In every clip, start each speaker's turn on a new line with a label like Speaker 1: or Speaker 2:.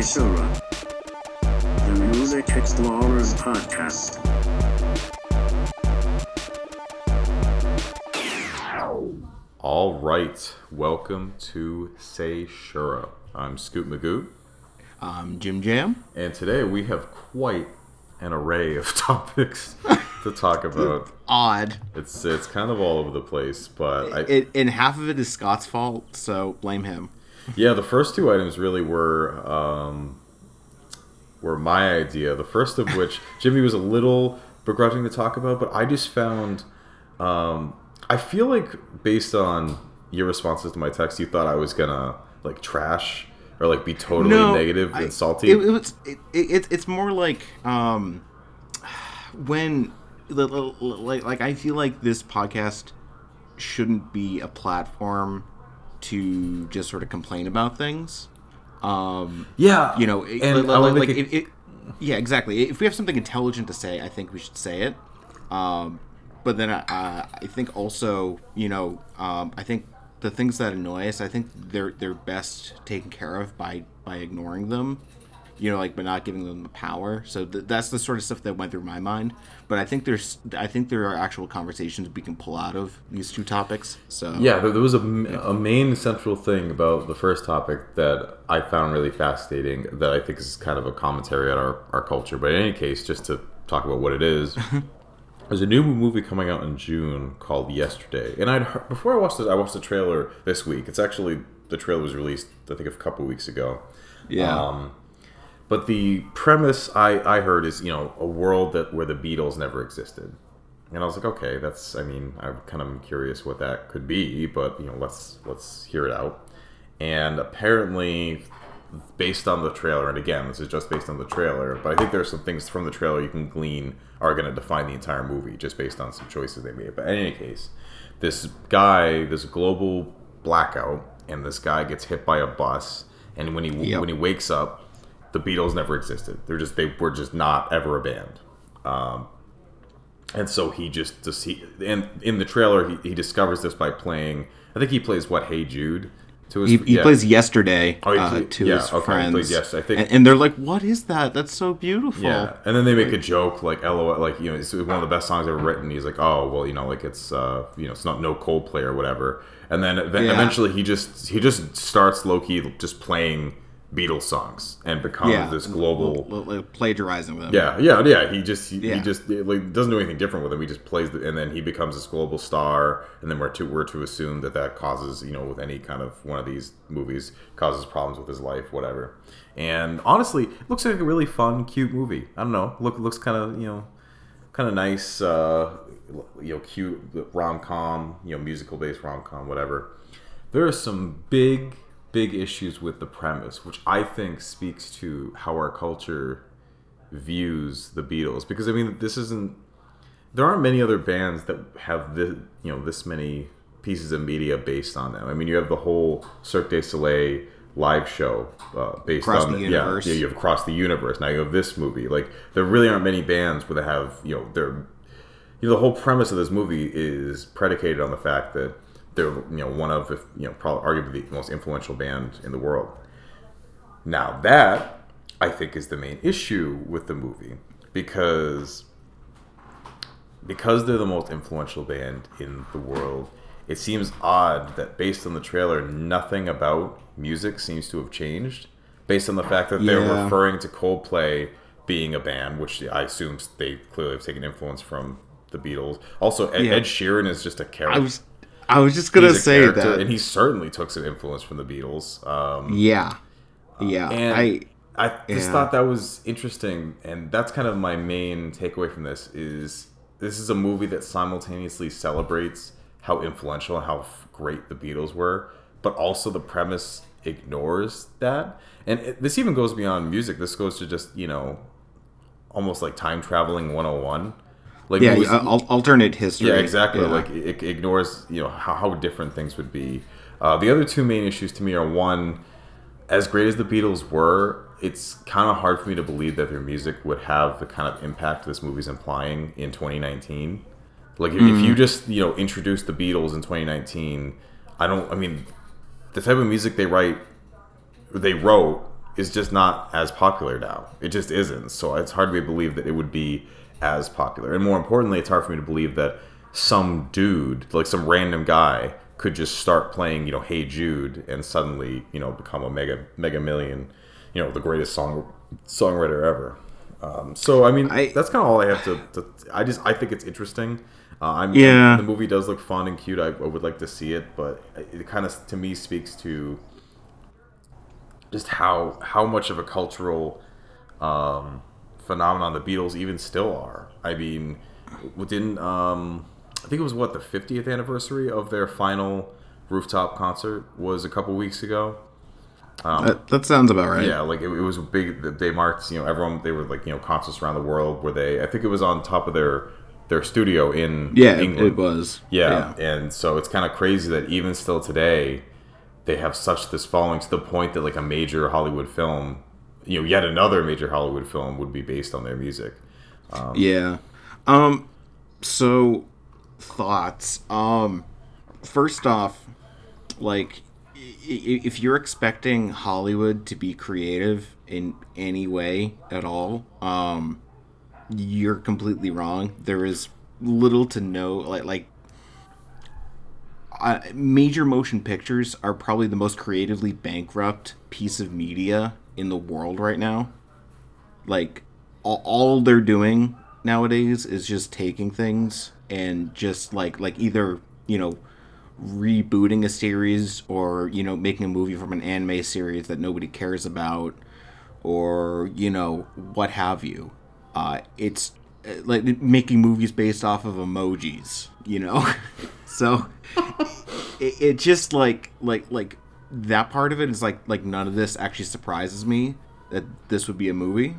Speaker 1: Shura, the Music Explorers podcast.
Speaker 2: All right, welcome to Say Shura. I'm Scoot Magoo,
Speaker 3: Um, Jim Jam.
Speaker 2: and today we have quite an array of topics to talk about.
Speaker 3: Odd.
Speaker 2: It's it's kind of all over the place, but I,
Speaker 3: It, and half of it is Scott's fault, so blame him.
Speaker 2: Yeah, the first two items really were um, were my idea. The first of which Jimmy was a little begrudging to talk about, but I just found um, I feel like based on your responses to my text, you thought I was gonna like trash or like be totally negative
Speaker 3: I-
Speaker 2: and salty.
Speaker 3: It, it was. It, it, it's more like um, when like like I feel like this podcast shouldn't be a platform to just sort of complain about things. Um,
Speaker 2: yeah,
Speaker 3: you know, it, like,
Speaker 2: I
Speaker 3: like, it,
Speaker 2: it-
Speaker 3: yeah, exactly. If we have something intelligent to say, I think we should say it. Um, but then uh, I think also, you know, um, I think the things that annoy us, I think they're they're best taken care of by by ignoring them. You know, like by not giving them the power. So th- that's the sort of stuff that went through my mind. But I think there's, I think there are actual conversations we can pull out of these two topics. So
Speaker 2: Yeah, there there was a main central thing about the first topic that I found really fascinating that I think is kind of a commentary on our, our culture. But in any case, just to talk about what it is, there's a new movie coming out in June called Yesterday. And I'd before I watched it, I watched the trailer this week. It's actually, the trailer was released, I think, a couple weeks ago.
Speaker 3: yeah,
Speaker 2: Um, but the premise I, I heard is you know a world that where the Beatles never existed, and I was like, okay, that's I mean I'm kind of curious what that could be, but you know let's let's hear it out. And apparently, based on the trailer, and again this is just based on the trailer, but I think there's some things from the trailer you can glean are going to define the entire movie just based on some choices they made. But in any case, this guy, this global blackout, and this guy gets hit by a bus, and when he
Speaker 3: Yep.
Speaker 2: when he wakes up, the Beatles never existed. They're just they were just not ever a band. Um, and so he just just he and in the trailer he, he discovers this by playing. I think he plays what Hey Jude to his.
Speaker 3: He, he
Speaker 2: yeah.
Speaker 3: plays yesterday
Speaker 2: Oh, he
Speaker 3: uh, to
Speaker 2: yeah,
Speaker 3: his
Speaker 2: okay,
Speaker 3: friends.
Speaker 2: Yes- I think-
Speaker 3: and, and they're like, "What is that? That's so beautiful."
Speaker 2: Yeah, and then they make a joke like "LOL," like you know, it's one of the best songs ever written. He's like, "Oh, well, you know, like it's uh, you know, it's not no Coldplay or whatever." And then
Speaker 3: Yeah.
Speaker 2: eventually he just he just starts low key just playing Beatles songs and becomes
Speaker 3: yeah,
Speaker 2: this global.
Speaker 3: L- l- plagiarizing them.
Speaker 2: Yeah, yeah, yeah. He just he, he just like doesn't do anything different with him. He just plays, the, and then he becomes this global star. And then we're to we're to assume that that causes you know with any kind of one of these movies causes problems with his life, whatever. And honestly, it looks like a really fun, cute movie. I don't know, look looks kind of you know kind of nice, uh, you know, cute rom com, you know, musical based rom com, whatever. There are some big, big issues with the premise, which I think speaks to how our culture views the Beatles. Because I mean, this isn't. There aren't many other bands that have this, you know, this many pieces of media based on them. I mean, you have the whole Cirque du Soleil live show uh, based
Speaker 3: Across
Speaker 2: on
Speaker 3: the
Speaker 2: yeah,
Speaker 3: universe.
Speaker 2: yeah, you have across the universe. Now you have this movie. Like there really aren't many bands where they have you know they're you know, the whole premise of this movie is predicated on the fact that they're you know one of if you know probably arguably the most influential band in the world. Now that I think is the main issue with the movie because because they're the most influential band in the world. It seems odd that based on the trailer, nothing about music seems to have changed. Based on the fact that they're
Speaker 3: Yeah.
Speaker 2: referring to Coldplay being a band, which I assume they clearly have taken influence from the Beatles. Also, Ed,
Speaker 3: Yeah.
Speaker 2: Ed Sheeran is just a character.
Speaker 3: I was, I was just gonna say
Speaker 2: character,
Speaker 3: that.
Speaker 2: and he certainly took some influence from the Beatles. Um,
Speaker 3: yeah, yeah.
Speaker 2: and
Speaker 3: I
Speaker 2: I just
Speaker 3: yeah.
Speaker 2: thought that was interesting, and that's kind of my main takeaway from this is this is a movie that simultaneously celebrates how influential and how great the Beatles were, but also the premise ignores that. And it, this even goes beyond music. This goes to just you know, almost like time traveling 101. Like
Speaker 3: yeah,
Speaker 2: movies-
Speaker 3: al- alternate history.
Speaker 2: yeah, exactly.
Speaker 3: Yeah.
Speaker 2: Like it ignores you know how, how different things would be. Uh, the other two main issues to me are one, as great as the Beatles were, it's kind of hard for me to believe that their music would have the kind of impact this movie's implying in 2019. Like if, if you just you know introduce the Beatles in 2019, I don't. I mean, the type of music they write, they wrote is just not as popular now. It just isn't. So it's hard to believe that it would be as popular. And more importantly, it's hard for me to believe that some dude, like some random guy, could just start playing, you know, Hey Jude and suddenly, you know, become a mega mega million, you know, the greatest song songwriter ever. Um, so I mean,
Speaker 3: I-
Speaker 2: that's kind of all I have to, to. I just I think it's interesting. Uh, I'm
Speaker 3: Yeah.
Speaker 2: The movie does look fun and cute. I, I would like to see it, but it kind of to me speaks to just how how much of a cultural um, phenomenon the Beatles even still are. I mean, within um, I think it was what the 50th anniversary of their final rooftop concert was a couple weeks ago.
Speaker 3: that, that sounds about right.
Speaker 2: Yeah, like it, it was a big. They marked, you know, everyone. They were like, you know, concerts around the world where they. I think it was on top of their their studio in
Speaker 3: Yeah,
Speaker 2: England.
Speaker 3: it was.
Speaker 2: Yeah, and so it's kind of crazy that even still today, they have such this following to the point that like a major Hollywood film, you know, yet another major Hollywood film would be based on their music.
Speaker 3: Yeah. Um so thoughts. Um first off, like if you're expecting Hollywood to be creative in any way at all, um you're completely wrong. There is little to no like like uh, major motion pictures are probably the most creatively bankrupt piece of media in the world right now like all, all they're doing nowadays is just taking things and just like like either you know rebooting a series or you know making a movie from an anime series that nobody cares about or you know what have you. Uh it's uh, like making movies based off of emojis you know? So it, it just like like like that part of it is like like none of this actually surprises me that this would be a movie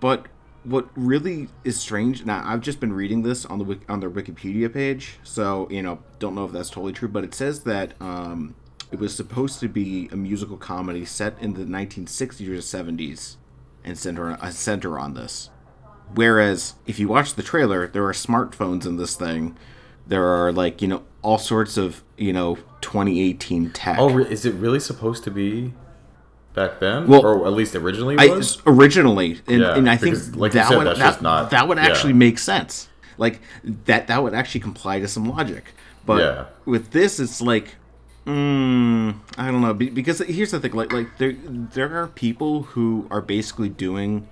Speaker 3: but what really is strange now I've just been reading this on the on their Wikipedia page, so you know don't know if that's totally true, but it says that um, it was supposed to be a musical comedy set in the 1960s or 70s, and center a center on this. Whereas if you watch the trailer, there are smartphones in this thing. There are like you know all sorts of you know 2018 tech.
Speaker 2: Oh, is it really supposed to be back then?
Speaker 3: Well,
Speaker 2: or at least originally
Speaker 3: I,
Speaker 2: was?
Speaker 3: originally, and,
Speaker 2: Yeah,
Speaker 3: and I think
Speaker 2: because, like
Speaker 3: that
Speaker 2: said,
Speaker 3: that,
Speaker 2: just not-
Speaker 3: that would
Speaker 2: yeah.
Speaker 3: actually make sense. Like that that would actually comply to some logic. But
Speaker 2: Yeah.
Speaker 3: with this, it's like, mm, I don't know. Because here's the thing: like like there there are people who are basically doing,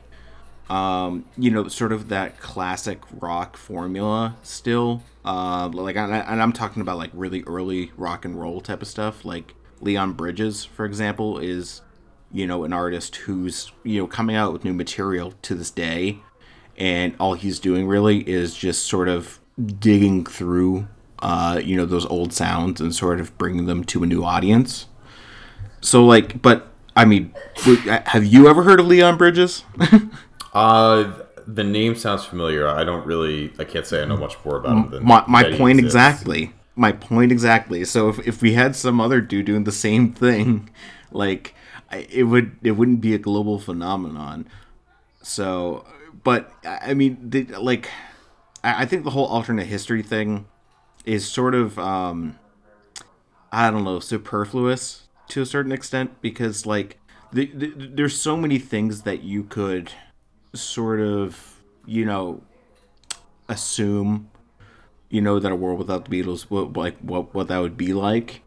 Speaker 3: um, you know, sort of that classic rock formula still. Uh, like, and, I'm talking about like really early rock and roll type of stuff. Like Leon Bridges, for example, is you know, an artist who's, you know, coming out with new material to this day. And all he's doing really is just sort of digging through, uh, you know, those old sounds and sort of bringing them to a new audience. So, like, but I mean, have you ever heard of Leon Bridges?
Speaker 2: Uh, the name sounds familiar. I don't really. I can't say I know much more about him than
Speaker 3: my my point
Speaker 2: exists.
Speaker 3: exactly. My point exactly. So if, if we had some other dude doing the same thing, like I- it would it wouldn't be a global phenomenon. So, but I I mean, the, like I, I think the whole alternate history thing is sort of um I don't know superfluous to a certain extent because like the, the, there's so many things that you could sort of you know assume you know that a world without the Beatles what like what what that would be like.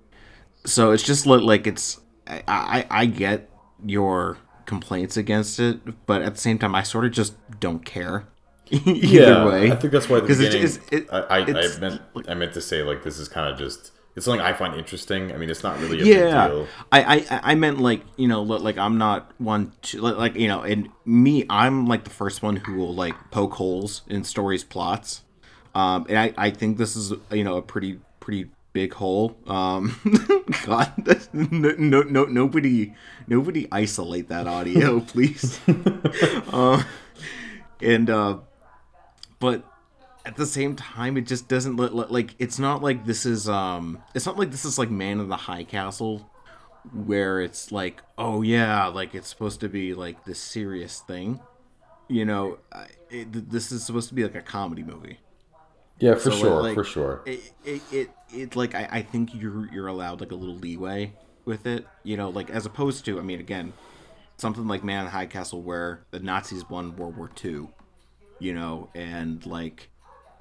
Speaker 3: So it's just li- like it's I I, I get your complaints against it, but at the same time I sort of just don't care. Either
Speaker 2: yeah,
Speaker 3: way,
Speaker 2: I think that's why at the
Speaker 3: 'Cause it-
Speaker 2: beginning.
Speaker 3: it's- it-
Speaker 2: I, I,
Speaker 3: it's-
Speaker 2: I meant I meant to say like this is kind of just it's something I find interesting. I mean, it's not really a
Speaker 3: yeah
Speaker 2: big deal.
Speaker 3: I, I I meant like you know li- like i'm not one to like you know and me i'm like the first one who will like poke holes in stories plots um and i i think this is you know a pretty pretty big hole um god no, no no nobody nobody isolate that audio please uh, and uh but at the same time it just doesn't li- like it's not like this is um it's not like this is like man of the high castle where it's like oh yeah like it's supposed to be like this serious thing you know it, this is supposed to be like a comedy movie
Speaker 2: Yeah, for
Speaker 3: So,
Speaker 2: sure,
Speaker 3: like-
Speaker 2: for sure.
Speaker 3: it it, it, it like I, I think you're you're allowed like a little leeway with it you know like as opposed to i mean again something like Man in High Castle where the Nazis won World War II, you know, and like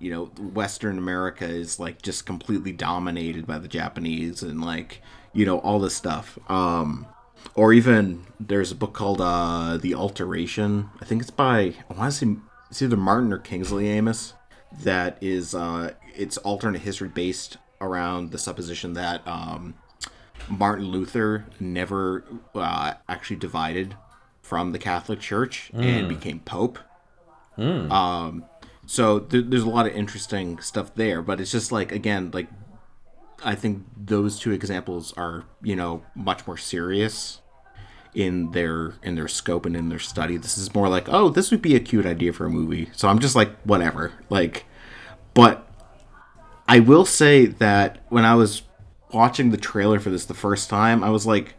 Speaker 3: you know Western America is like just completely dominated by the Japanese and like you know all this stuff. Um, or even there's a book called uh, The Alteration. I think it's by I want to say it's either Martin or Kingsley Amis. That is uh, it's alternate history based around the supposition that um, Martin Luther never uh, actually divided from the Catholic Church and became Pope. Um, so th- there's a lot of interesting stuff there, but it's just like again, like I think those two examples are you know much more serious in their in their scope and in their study. This is more like, oh, this would be a cute idea for a movie. So I'm just like, whatever. Like, but I will say that when I was watching the trailer for this the first time, I was like,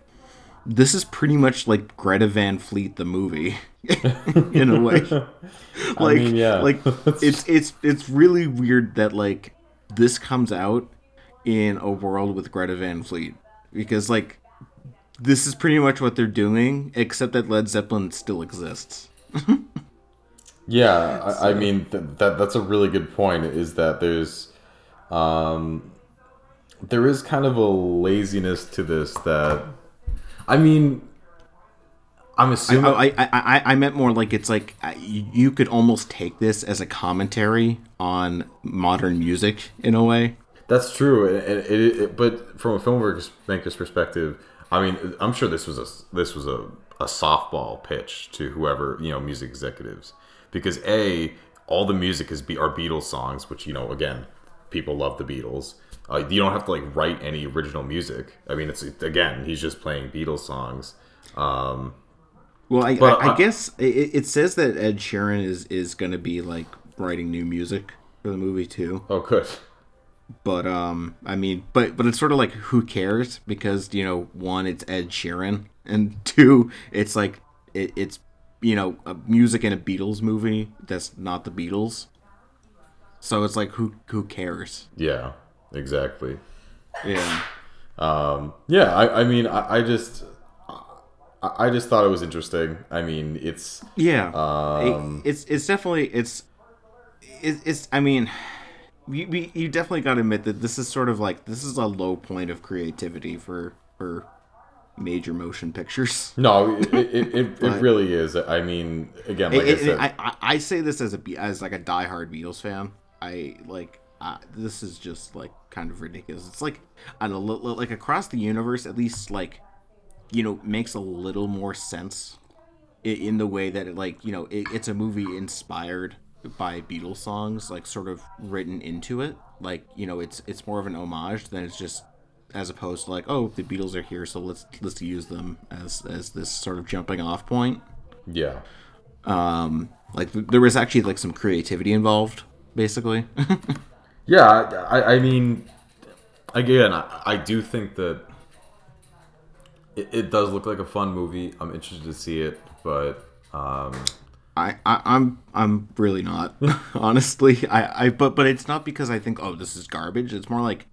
Speaker 3: this is pretty much like Greta Van Fleet the movie in a way. like
Speaker 2: mean, yeah.
Speaker 3: like it's it's it's really weird that like this comes out in a world with Greta Van Fleet because like this is pretty much what they're doing except that Led Zeppelin still exists.
Speaker 2: Yeah, I, I mean th- that that's a really good point. Is that there's, um, there is kind of a laziness to this that, I mean, I'm assuming.
Speaker 3: I, I, I, I meant more like it's like uh, you you could almost take this as a commentary on modern music in a way.
Speaker 2: That's true, and it, it, it, but from a filmmaker's perspective, I mean, I'm sure this was a this was a, a softball pitch to whoever you know music executives, because a all the music is be are Beatles songs, which you know again people love the Beatles. Uh, you don't have to like write any original music. I mean, it's again he's just playing Beatles songs. Um,
Speaker 3: Well, I,
Speaker 2: But
Speaker 3: I, I
Speaker 2: I-
Speaker 3: guess it, it says that Ed Sheeran is is going to be like writing new music for the movie too.
Speaker 2: oh, good.
Speaker 3: But um, I mean, but but it's sort of like who cares because you know one it's Ed Sheeran and two it's like it, it's you know a music in a Beatles movie that's not the Beatles. So it's like who who cares?
Speaker 2: Yeah, exactly.
Speaker 3: Yeah.
Speaker 2: Um, yeah, I, I mean, I, I just, I, just thought it was interesting. I mean, it's
Speaker 3: Yeah,
Speaker 2: Um,
Speaker 3: It- it's it's definitely it's it, it's. I mean, you you- definitely got to admit that this is sort of like this is a low point of creativity for for major motion pictures.
Speaker 2: no, it, it, it, it, really is. I mean, again, like I said,
Speaker 3: I, I say this as a as like a diehard Beatles fan. I like uh, this is just like kind of ridiculous. It's like li- li- like across the universe, at least like you know makes a little more sense in the way that it like you know it, it's a movie inspired by Beatles songs, like sort of written into it. Like you know, it's it's more of an homage than it's just as opposed to like oh the Beatles are here, so let's let's use them as as this sort of jumping off point
Speaker 2: yeah,
Speaker 3: um like th- there was actually like some creativity involved basically
Speaker 2: yeah. I, I- I mean, again, I, I do think that it, it does look like a fun movie. I'm interested to see it, but um,
Speaker 3: I, I i'm i'm really not honestly. I i but but it's not because i think oh this is garbage. It's more like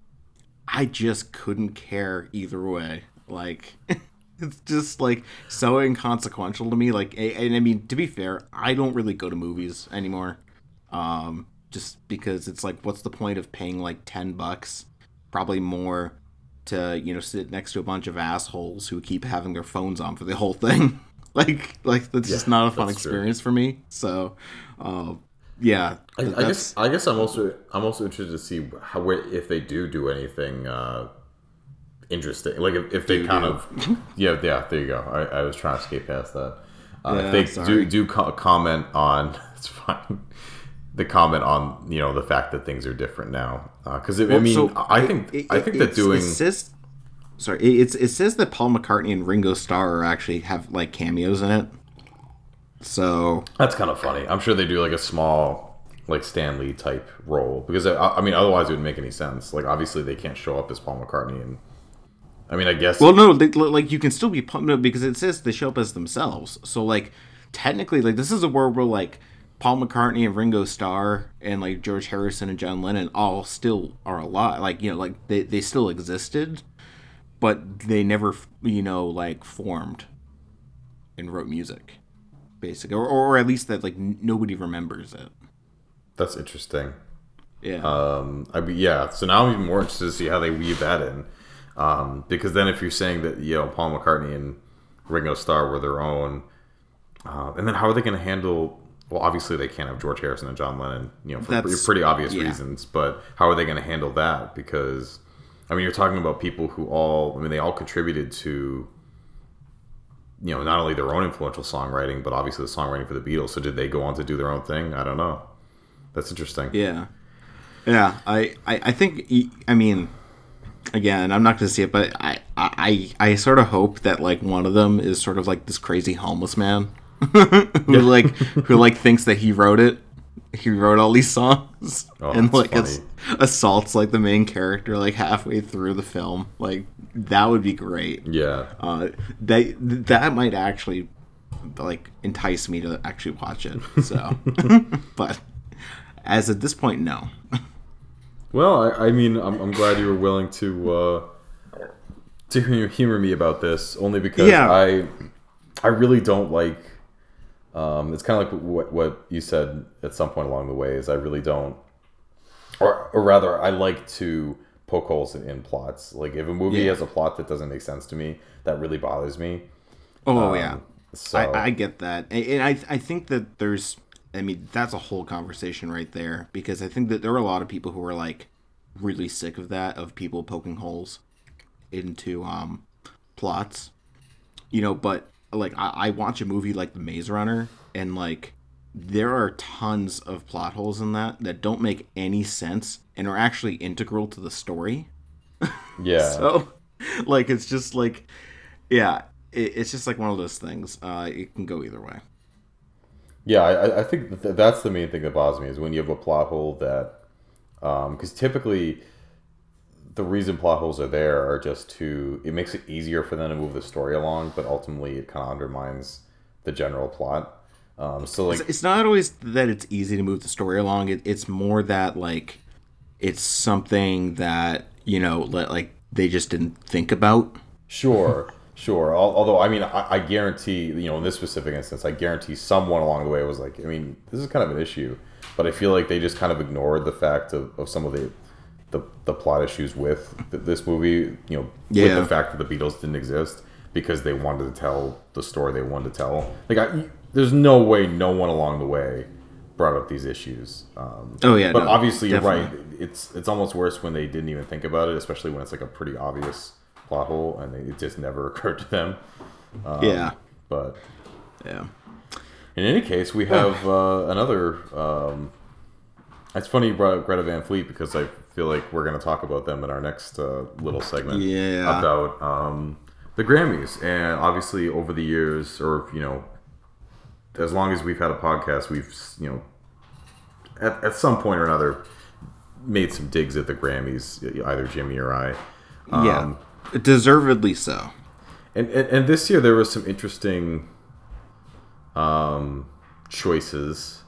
Speaker 3: i just couldn't care either way. Like it's just like so inconsequential to me. Like and i mean to be fair i don't really go to movies anymore um just because it's like what's the point of paying like 10 bucks probably more to you know sit next to a bunch of assholes who keep having their phones on for the whole thing like like that's just not a fun
Speaker 2: that's true.
Speaker 3: experience for me so uh, yeah
Speaker 2: I, I guess I guess I'm also I'm also interested to see how if they do do anything uh, interesting. Like if, if they
Speaker 3: Do,
Speaker 2: kind
Speaker 3: do.
Speaker 2: of yeah yeah there you go. I, I was trying to escape past that. Uh,
Speaker 3: Yeah,
Speaker 2: if they
Speaker 3: sorry.
Speaker 2: do do co- comment on it's fine. The comment on you know the fact that things are different now uh, because I
Speaker 3: Well,
Speaker 2: mean
Speaker 3: so
Speaker 2: I think
Speaker 3: it-
Speaker 2: I think
Speaker 3: it-
Speaker 2: that doing
Speaker 3: it says sorry it, it's it says that Paul McCartney and Ringo Starr are actually have like cameos in it so
Speaker 2: That's kind of funny. I'm sure they do like a small, like Stan Lee type role because I, I mean, otherwise it wouldn't make any sense. Like obviously they can't show up as Paul McCartney, and I mean, I guess
Speaker 3: Well, no, they, like you can still be pumped because it says they show up as themselves. So like technically, like this is a world where like Paul McCartney and Ringo Starr and like George Harrison and John Lennon all still are alive. Like you know, like they they still existed, but they never you know like formed. and wrote music, basically, or, or at least that like n- nobody remembers it.
Speaker 2: That's interesting.
Speaker 3: Yeah.
Speaker 2: Um, I mean, yeah. So now I'm even more interested to see how they weave that in, um, because then if you're saying that you know Paul McCartney and Ringo Starr were their own, uh, and then how are they going to handle? Well, obviously they can't have George Harrison and John Lennon, you know, for pretty, pretty obvious
Speaker 3: yeah.
Speaker 2: reasons. But how are they going to handle that? Because I mean, you're talking about people who all, I mean, they all contributed to, you know, not only their own influential songwriting, but obviously the songwriting for the Beatles. So did they go on to do their own thing? I don't know. That's interesting.
Speaker 3: Yeah, yeah. I, I, I think. I mean, again, I'm not going to see it, but I, I, I sort of hope that like one of them is sort of like this crazy homeless man who like who like thinks that he wrote it. He wrote all these songs
Speaker 2: Oh,
Speaker 3: and like ass- assaults like the main character like halfway through the film. Like that would be great.
Speaker 2: Yeah.
Speaker 3: Uh, that that might actually like entice me to actually watch it. So, but as at this point, no.
Speaker 2: Well, I, I mean, I'm, I'm glad you were willing to uh, to humor me about this, only because
Speaker 3: Yeah.
Speaker 2: I I really don't like. Um, it's kind of like what, what you said at some point along the way. Is I really don't, or, or rather, I like to poke holes in, in plots. Like if a movie
Speaker 3: Yeah.
Speaker 2: has a plot that doesn't make sense to me, that really bothers me.
Speaker 3: Oh
Speaker 2: Um,
Speaker 3: yeah,
Speaker 2: So
Speaker 3: I, I get that, and, and I I think that there's. I mean, that's a whole conversation right there because I think that there are a lot of people who are like really sick of that of people poking holes into um plots, you know. But like, I, I watch a movie like The Maze Runner, and like there are tons of plot holes in that that don't make any sense and are actually integral to the story.
Speaker 2: yeah,
Speaker 3: So, like, it's just like, yeah, it, it's just like one of those things. Uh, it can go either way.
Speaker 2: Yeah, I, I- think that's the main thing that bothers me is when you have a plot hole that, because typically, the reason plot holes are there are just to it makes it easier for them to move the story along, but ultimately it kind of undermines the general plot. Um, so like,
Speaker 3: It's, it's not always that it's easy to move the story along. It, it's more that like it's something that you know, like they just didn't think about.
Speaker 2: Sure, sure. Although, I mean, I, I guarantee, you know, in this specific instance, I guarantee someone along the way was like, I mean, this is kind of an issue, but I feel like they just kind of ignored the fact of, of some of the, the the plot issues with this movie. You know, with the fact that the Beatles didn't exist because they wanted to tell the story they wanted to tell. Like, I, there's no way no one along the way brought up these issues. Um,
Speaker 3: Oh, yeah,
Speaker 2: but
Speaker 3: no,
Speaker 2: obviously you're right. It's it's almost worse when they didn't even think about it, especially when it's like a pretty obvious plot hole and they, it just never occurred to them. Um,
Speaker 3: yeah,
Speaker 2: But
Speaker 3: yeah.
Speaker 2: in any case, we have uh, another. Um, it's funny you brought up Greta Van Fleet because I feel like we're going to talk about them in our next uh, little segment.
Speaker 3: Yeah.
Speaker 2: About um, the Grammys, and obviously over the years, or you know, as long as we've had a podcast, we've you know, at, at some point or another, made some digs at the Grammys, either Jimmy or I. Um,
Speaker 3: yeah, deservedly so.
Speaker 2: And, and and this year there was some interesting um, choices,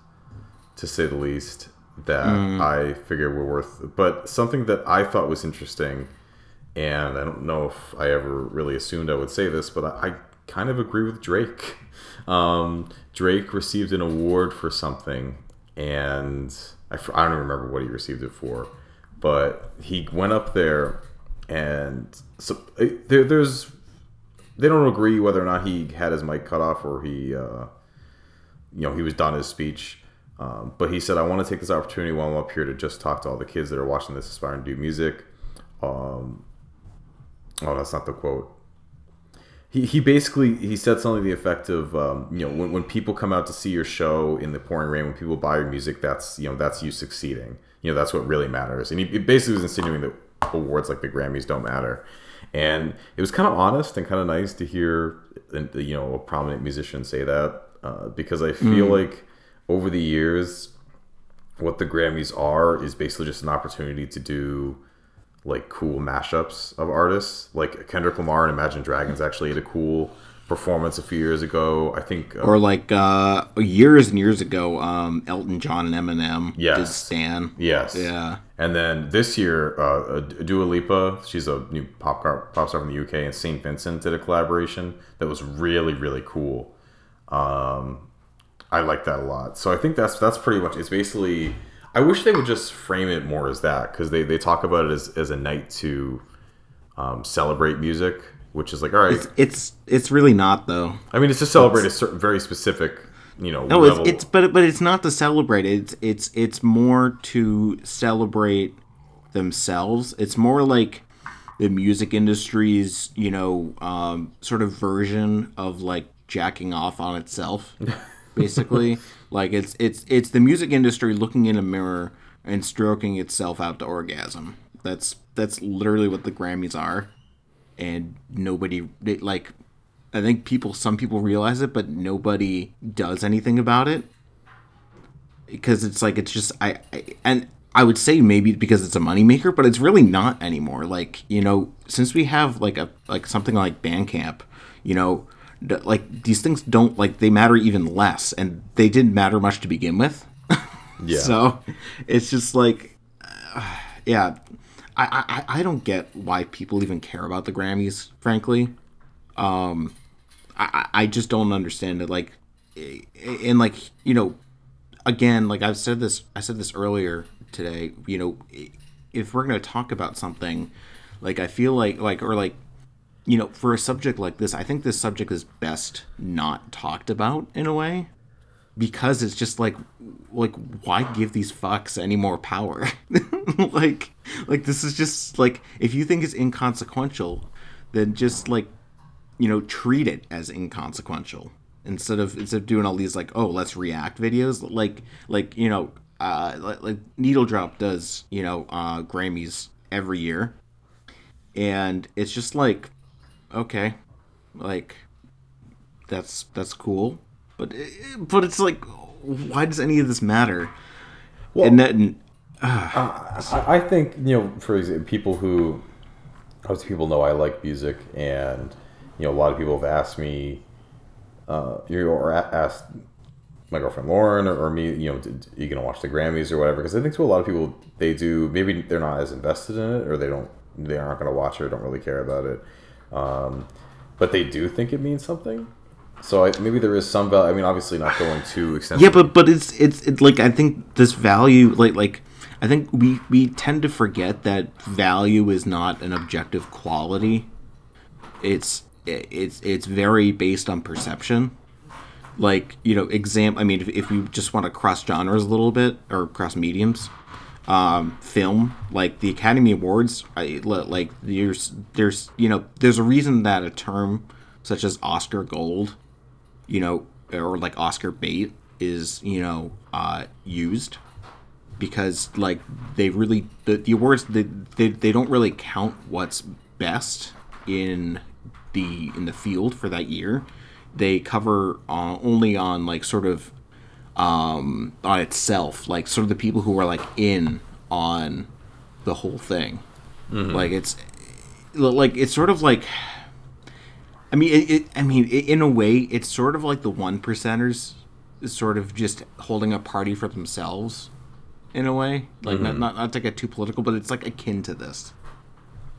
Speaker 2: to say the least, that I figure were worth. But something that I thought was interesting, and I don't know if I ever really assumed I would say this, but I, I kind of agree with Drake. Um, Drake received an award for something, and I don't even remember what he received it for, but he went up there, and so uh, there, there's they don't agree whether or not he had his mic cut off or he, uh, you know, he was done his speech. Um, but he said, "I want to take this opportunity while I'm up here to just talk to all the kids that are watching this aspiring to do music." Um, oh, that's not the quote. He, he basically he said something to the effect of um, you know when, when people come out to see your show in the pouring rain when people buy your music that's you know that's you succeeding you know that's what really matters and he, he basically was insinuating that awards like the Grammys don't matter and it was kind of honest and kind of nice to hear you know a prominent musician say that uh, because I feel like over the years what the Grammys are is basically just an opportunity to do like cool mashups of artists. Like Kendrick Lamar and Imagine Dragons actually had a cool performance a few years ago. I think uh,
Speaker 3: Or like uh, years and years ago, um, Elton John and Eminem
Speaker 2: Yes.
Speaker 3: did Stan.
Speaker 2: yes,
Speaker 3: Yeah.
Speaker 2: And then this year, uh, Dua Lipa, she's a new pop car, pop star from the UK, and Saint Vincent did a collaboration that was really really cool. Um, I like that a lot. So I think that's that's pretty much. It's basically. I wish they would just frame it more as that because they, they talk about it as, as a night to um, celebrate music, which is like all right.
Speaker 3: It's it's it's really not though.
Speaker 2: I mean, it's to celebrate a certain very specific, you know,
Speaker 3: No,
Speaker 2: level.
Speaker 3: it's, it's but but it's not to celebrate. It's it's it's more to celebrate themselves. It's more like the music industry's you know um, sort of version of like jacking off on itself, basically. like it's it's it's the music industry looking in a mirror and stroking itself out to orgasm. That's that's literally what the Grammys are, and nobody they, like. I think people, some people realize it, but nobody does anything about it because it's like it's just I, I and I would say maybe because it's a moneymaker, but it's really not anymore. Like you know, since we have like a like something like Bandcamp, you know, like these things don't like they matter even less, and they didn't matter much to begin with.
Speaker 2: yeah.
Speaker 3: So it's just like, uh, yeah, I, I I don't get why people even care about the Grammys. Frankly, um, I I just don't understand it. Like, and like you know, again, like I've said this, I said this earlier today. You know, if we're gonna talk about something, like I feel like like or like you know, for a subject like this, I think this subject is best not talked about in a way because it's just like like why give these fucks any more power? Like like this is just like if you think it's inconsequential then just like you know treat it as inconsequential instead of instead of doing all these like oh let's react videos. Like like you know uh like, like needle drop does you know uh grammys every year. And it's just like okay like that's that's cool but eh, eh, but it's like why does any of this matter
Speaker 2: Well,
Speaker 3: and then ah.
Speaker 2: uh, I, I think you know, for example, people who obviously people know I like music, and you know, a lot of people have asked me, uh, you know, or asked my girlfriend Lauren or, or me, you know, did, are you gonna watch the Grammys or whatever? Because I think to a lot of people, they do. Maybe they're not as invested in it, or they don't, they aren't gonna watch it, or don't really care about it. Um, but they do think it means something. So I, maybe there is some value. I mean, obviously not going too extensive.
Speaker 3: yeah but but it's it's it's like i think this value like like i think we we tend to forget that value is not an objective quality it's it's it's very based on perception like you know exam i mean if, if you just want to cross genres a little bit or cross mediums um film like the academy awards I, like there's there's you know there's a reason that a term such as oscar gold you know or like oscar bait is you know uh used because like they really the, the awards they, they they don't really count what's best in the in the field for that year. They cover uh, only on like sort of um on itself like sort of the people who are like in on the whole thing like it's like it's sort of like I mean, it, it, I mean, it, in a way, it's sort of like the one percenters, sort of just holding a party for themselves, in a way. Like not, not not to get too political, but it's like akin to this.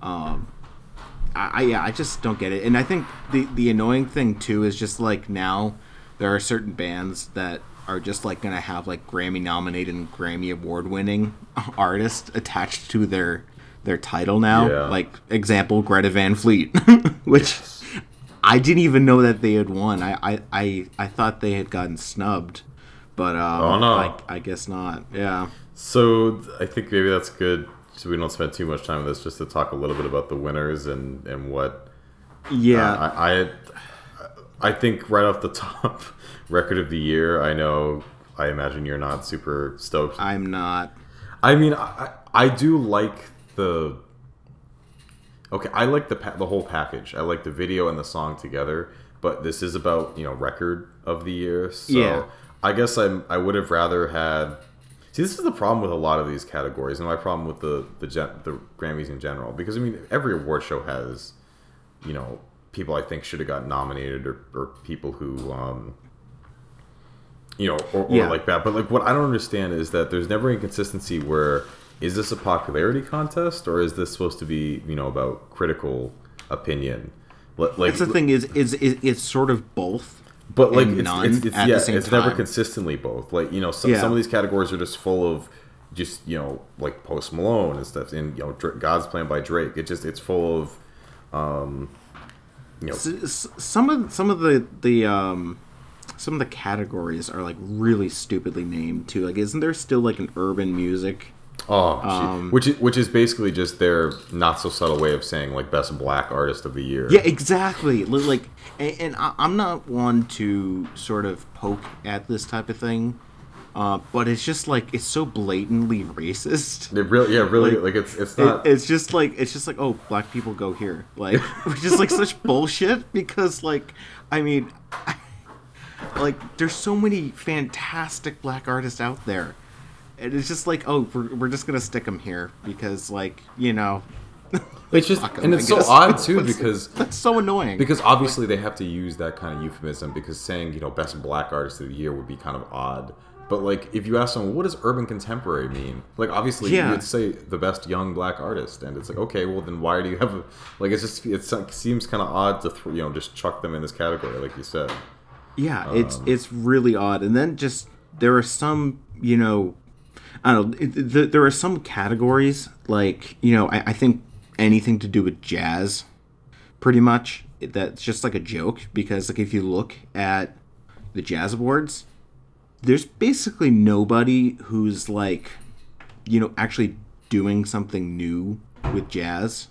Speaker 3: Um, I, I yeah, I just don't get it, and I think the the annoying thing too is just like now there are certain bands that are just like gonna have like Grammy nominated and Grammy award winning artists attached to their their title now.
Speaker 2: Yeah.
Speaker 3: Like example, Greta Van Fleet, which I didn't even know that they had won. I I, I, I thought they had gotten snubbed, but um,
Speaker 2: Oh, no.
Speaker 3: I, I guess not. Yeah.
Speaker 2: So I think maybe that's good. So we don't spend too much time on this, just to talk a little bit about the winners and and what.
Speaker 3: Yeah.
Speaker 2: Uh, I, I I think right off the top, record of the year. I know. I imagine you're not super stoked.
Speaker 3: I'm not.
Speaker 2: I mean, I I do like the. Okay, I like the pa- the whole package. I like the video and the song together. But this is about you know record of the year. So
Speaker 3: Yeah.
Speaker 2: I guess I'm I would have rather had. See, this is the problem with a lot of these categories, and my problem with the the gen- the Grammys in general. Because I mean, every award show has, you know, people I think should have got nominated, or, or people who, um, you know, or, or
Speaker 3: Yeah.
Speaker 2: like that. But like, what I don't understand is that there's never inconsistency where is this a popularity contest or is this supposed to be, you know, about critical opinion? Li- Like,
Speaker 3: That's the thing is, is is it's sort of both.
Speaker 2: but like it's, it's, it's
Speaker 3: at
Speaker 2: yeah,
Speaker 3: the same
Speaker 2: it's never consistently both. Like you know, some,
Speaker 3: Yeah.
Speaker 2: some of these categories are just full of just you know like Post Malone and stuff, and you know God's Plan by Drake. It just it's full of um, you know
Speaker 3: s- some of some of the the um some of the categories are like really stupidly named too. Like, isn't there still like an urban music?
Speaker 2: oh
Speaker 3: um,
Speaker 2: which is which is basically just their not so subtle way of saying like best black artist of the year.
Speaker 3: Yeah, exactly. Like, and, and I, I'm not one to sort of poke at this type of thing, uh, but it's just like it's so blatantly racist.
Speaker 2: It really, yeah, really,
Speaker 3: Like,
Speaker 2: like, it's it's
Speaker 3: It,
Speaker 2: not.
Speaker 3: it's just like it's just like oh, black people go here, like which is like such bullshit because like I mean, like there's so many fantastic black artists out there, and it's just like oh, we're, we're just gonna stick them here because like you know.
Speaker 2: it's just,
Speaker 3: fuck 'em,
Speaker 2: and it's so odd too because
Speaker 3: That's so annoying.
Speaker 2: because obviously they have to use that kind of euphemism because saying you know best black artist of the year would be kind of odd but like if you ask someone what does urban contemporary mean like obviously
Speaker 3: Yeah.
Speaker 2: you'd say the best young black artist and it's like okay well then why do you have a like it's just it seems kind of odd to th- you know just chuck them in this category like you said
Speaker 3: Yeah, it's
Speaker 2: Um,
Speaker 3: it's really odd. And then just there are some, you know, I don't know. Th there are some categories like you know I, I think anything to do with jazz, pretty much that's just like a joke because like if you look at the jazz awards, there's basically nobody who's like, you know, actually doing something new with jazz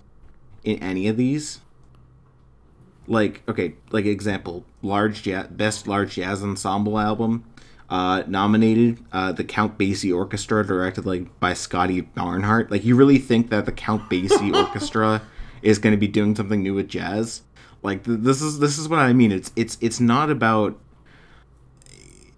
Speaker 3: in any of these like okay like example large jazz best large jazz ensemble album uh nominated uh the count basie orchestra directed like by scotty barnhart. Like you really think that the count basie orchestra is going to be doing something new with jazz? Like th- this is this is what i mean. It's it's it's not about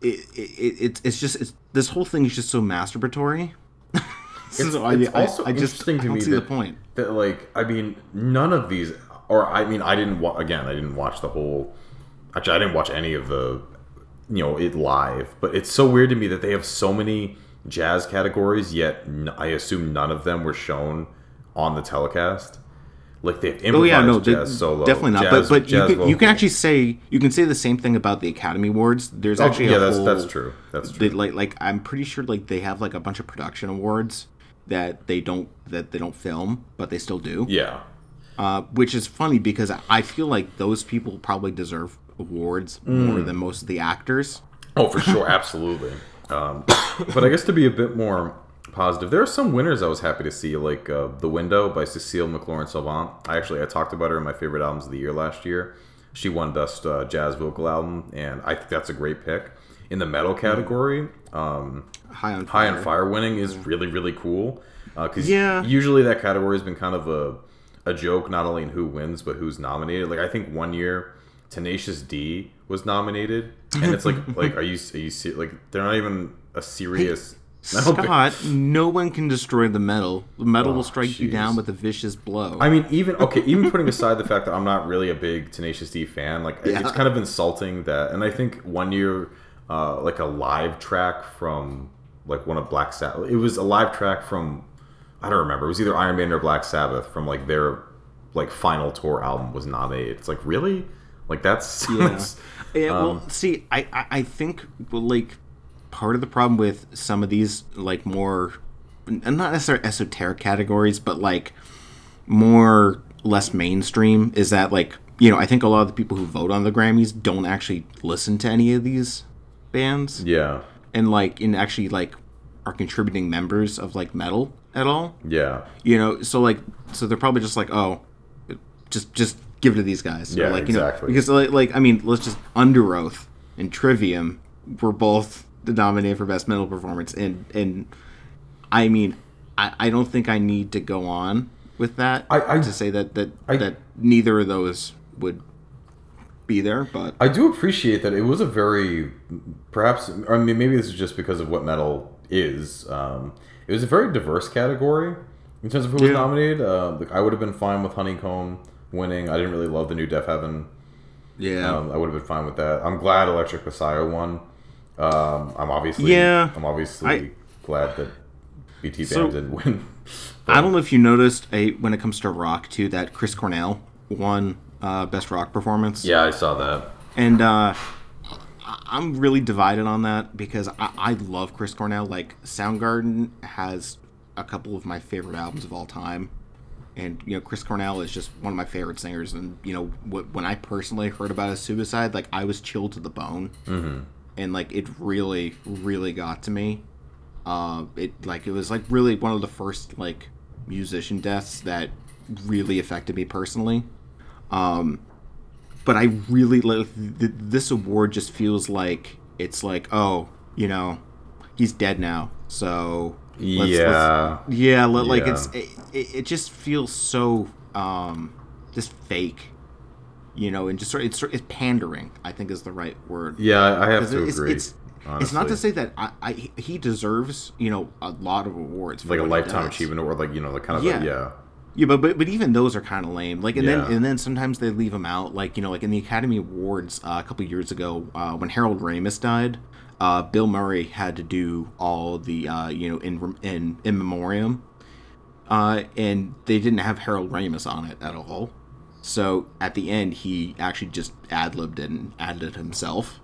Speaker 3: it, it, it it's it's just it's this whole thing is just so masturbatory.
Speaker 2: It's,
Speaker 3: So I-
Speaker 2: it's
Speaker 3: I-
Speaker 2: also
Speaker 3: I just-
Speaker 2: interesting
Speaker 3: I
Speaker 2: to me that,
Speaker 3: the point.
Speaker 2: that like i mean none of these or i mean i didn't wa- again i didn't watch the whole actually i didn't watch any of the you know it live but it's so weird to me that they have so many jazz categories yet n- i assume none of them were shown on the telecast like they have improvised
Speaker 3: Oh yeah, no, they,
Speaker 2: jazz solo
Speaker 3: definitely not.
Speaker 2: jazz-
Speaker 3: but but you can, you can actually say you can say the same thing about the Academy Awards. There's
Speaker 2: Oh,
Speaker 3: actually
Speaker 2: yeah
Speaker 3: a
Speaker 2: that's
Speaker 3: whole,
Speaker 2: that's true that's
Speaker 3: They,
Speaker 2: true
Speaker 3: like like I'm pretty sure like they have like a bunch of production awards that they don't that they don't film, but they still do.
Speaker 2: yeah
Speaker 3: Uh, which is funny because I feel like those people probably deserve awards
Speaker 2: Mm.
Speaker 3: more than most of the actors.
Speaker 2: Oh, for sure, absolutely. Um, but I guess to be a bit more positive, there are some winners I was happy to see, like uh, "The Window" by Cecile McLorin Salvant. I actually I talked about her in my favorite albums of the year last year. She won Best uh, Jazz Vocal Album, and I think that's a great pick. In the metal category, um,
Speaker 3: High on
Speaker 2: High
Speaker 3: Fire.
Speaker 2: on Fire winning is really really cool because
Speaker 3: Yeah.
Speaker 2: usually that category has been kind of a a joke, not only in who wins but who's nominated. Like I think one year Tenacious D was nominated, and it's like like are you are you se- like they're not even a serious. Think-
Speaker 3: Scott, no one can destroy the metal. The metal
Speaker 2: Oh,
Speaker 3: will strike you down with a vicious blow.
Speaker 2: I mean, even okay, even putting aside the fact that I'm not really a big Tenacious D fan, like
Speaker 3: Yeah.
Speaker 2: it's kind of insulting that. And I think one year, uh, like a live track from like one of Black Sabbath, it was a live track from I don't remember. It was either Iron Maiden or Black Sabbath from like their like final tour album was nominated. It's like really, like that's,
Speaker 3: Yeah.
Speaker 2: that's-
Speaker 3: Yeah, well,
Speaker 2: Um,
Speaker 3: see, I, I, think well, like part of the problem with some of these like more, not necessarily esoteric categories, but like more less mainstream is that like you know I think a lot of the people who vote on the Grammys don't actually listen to any of these bands
Speaker 2: yeah,
Speaker 3: and like and actually like are contributing members of like metal at all
Speaker 2: yeah,
Speaker 3: you know so like so they're probably just like oh just just give it to these guys Or,
Speaker 2: Yeah,
Speaker 3: like
Speaker 2: exactly.
Speaker 3: you know because like, like i mean let's just Underoath and trivium were both the nominated for best metal performance and and i mean i i don't think i need to go on with that
Speaker 2: I- I-
Speaker 3: to say that that
Speaker 2: I-
Speaker 3: that neither of those would be there but
Speaker 2: I do appreciate that it was a very, perhaps, I mean, maybe this is just because of what metal is. Um, it was a very diverse category in terms of who was nominated. Uh, like I would have been fine with Honeycomb winning. I didn't really love the new Deafheaven.
Speaker 3: yeah
Speaker 2: Um, I would have been fine with that. I'm glad Electric Messiah won. Um, I'm obviously,
Speaker 3: Yeah.
Speaker 2: I'm obviously
Speaker 3: I-
Speaker 2: glad that BTBAM
Speaker 3: So-
Speaker 2: didn't win.
Speaker 3: I don't know if you noticed a, when it comes to rock too that Chris Cornell won uh, best rock performance.
Speaker 2: yeah, I saw that.
Speaker 3: And uh, I'm really divided on that because I, I love Chris Cornell. Like Soundgarden has a couple of my favorite albums of all time, and you know Chris Cornell is just one of my favorite singers. And you know wh- when I personally heard about his suicide, like I was chilled to the bone, mm-hmm. and like it really, really got to me. Uh, it like it was like really one of the first like musician deaths that really affected me personally. Um, but I really like this award. Just feels like it's like, oh, you know, he's dead now. So let's-
Speaker 2: Yeah.
Speaker 3: let's- yeah, like
Speaker 2: Yeah.
Speaker 3: it's it, it, just feels so um just fake, you know, and just sort it's it's pandering. I think is the right word.
Speaker 2: Yeah, I have to
Speaker 3: it's,
Speaker 2: agree.
Speaker 3: It's, it's not to say that I, I he deserves you know a lot of awards
Speaker 2: like a lifetime achievement award, like you know, the kind of
Speaker 3: Yeah.
Speaker 2: yeah, yeah,
Speaker 3: Yeah, but, but but even those are kind of lame. Like, and
Speaker 2: Yeah.
Speaker 3: then and then sometimes they leave them out. Like you know, like in the Academy Awards uh, a couple years ago, uh, when Harold Ramis died, uh, Bill Murray had to do all the uh, you know in in in memoriam, uh, and they didn't have Harold Ramis on it at all. So at the end, he actually just ad libbed and added it himself,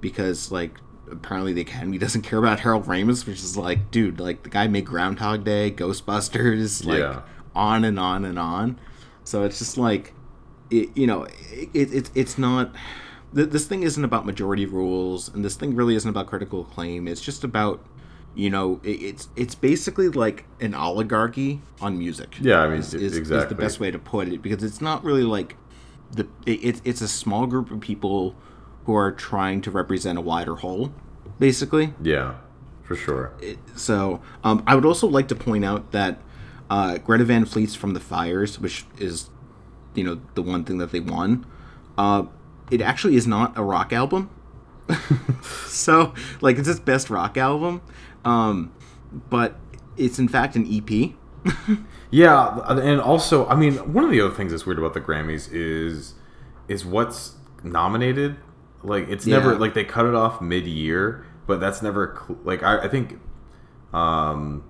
Speaker 3: because like apparently the Academy doesn't care about Harold Ramis, which is like, dude, like the guy made Groundhog Day, Ghostbusters, like
Speaker 2: Yeah.
Speaker 3: On and on and on. So it's just like, it, you know, it, it, it's not. This thing isn't about majority rules, and this thing really isn't about critical acclaim. It's just about, you know, it, it's it's basically like an oligarchy on music.
Speaker 2: Yeah, I mean,
Speaker 3: is, is, is the best way to put it because it's not really like the it's it's a small group of people who are trying to represent a wider whole, basically.
Speaker 2: yeah, for sure.
Speaker 3: So um, I would also like to point out that uh, Greta Van Fleet's "From the Fires," which is you know the one thing that they won, uh, it actually is not a rock album. so like it's its best rock album, um, but it's in fact an EP.
Speaker 2: Yeah, and also, I mean, one of the other things that's weird about the Grammys is is what's nominated. Like, it's never like they cut it off mid year, but that's never like I, I think. Um,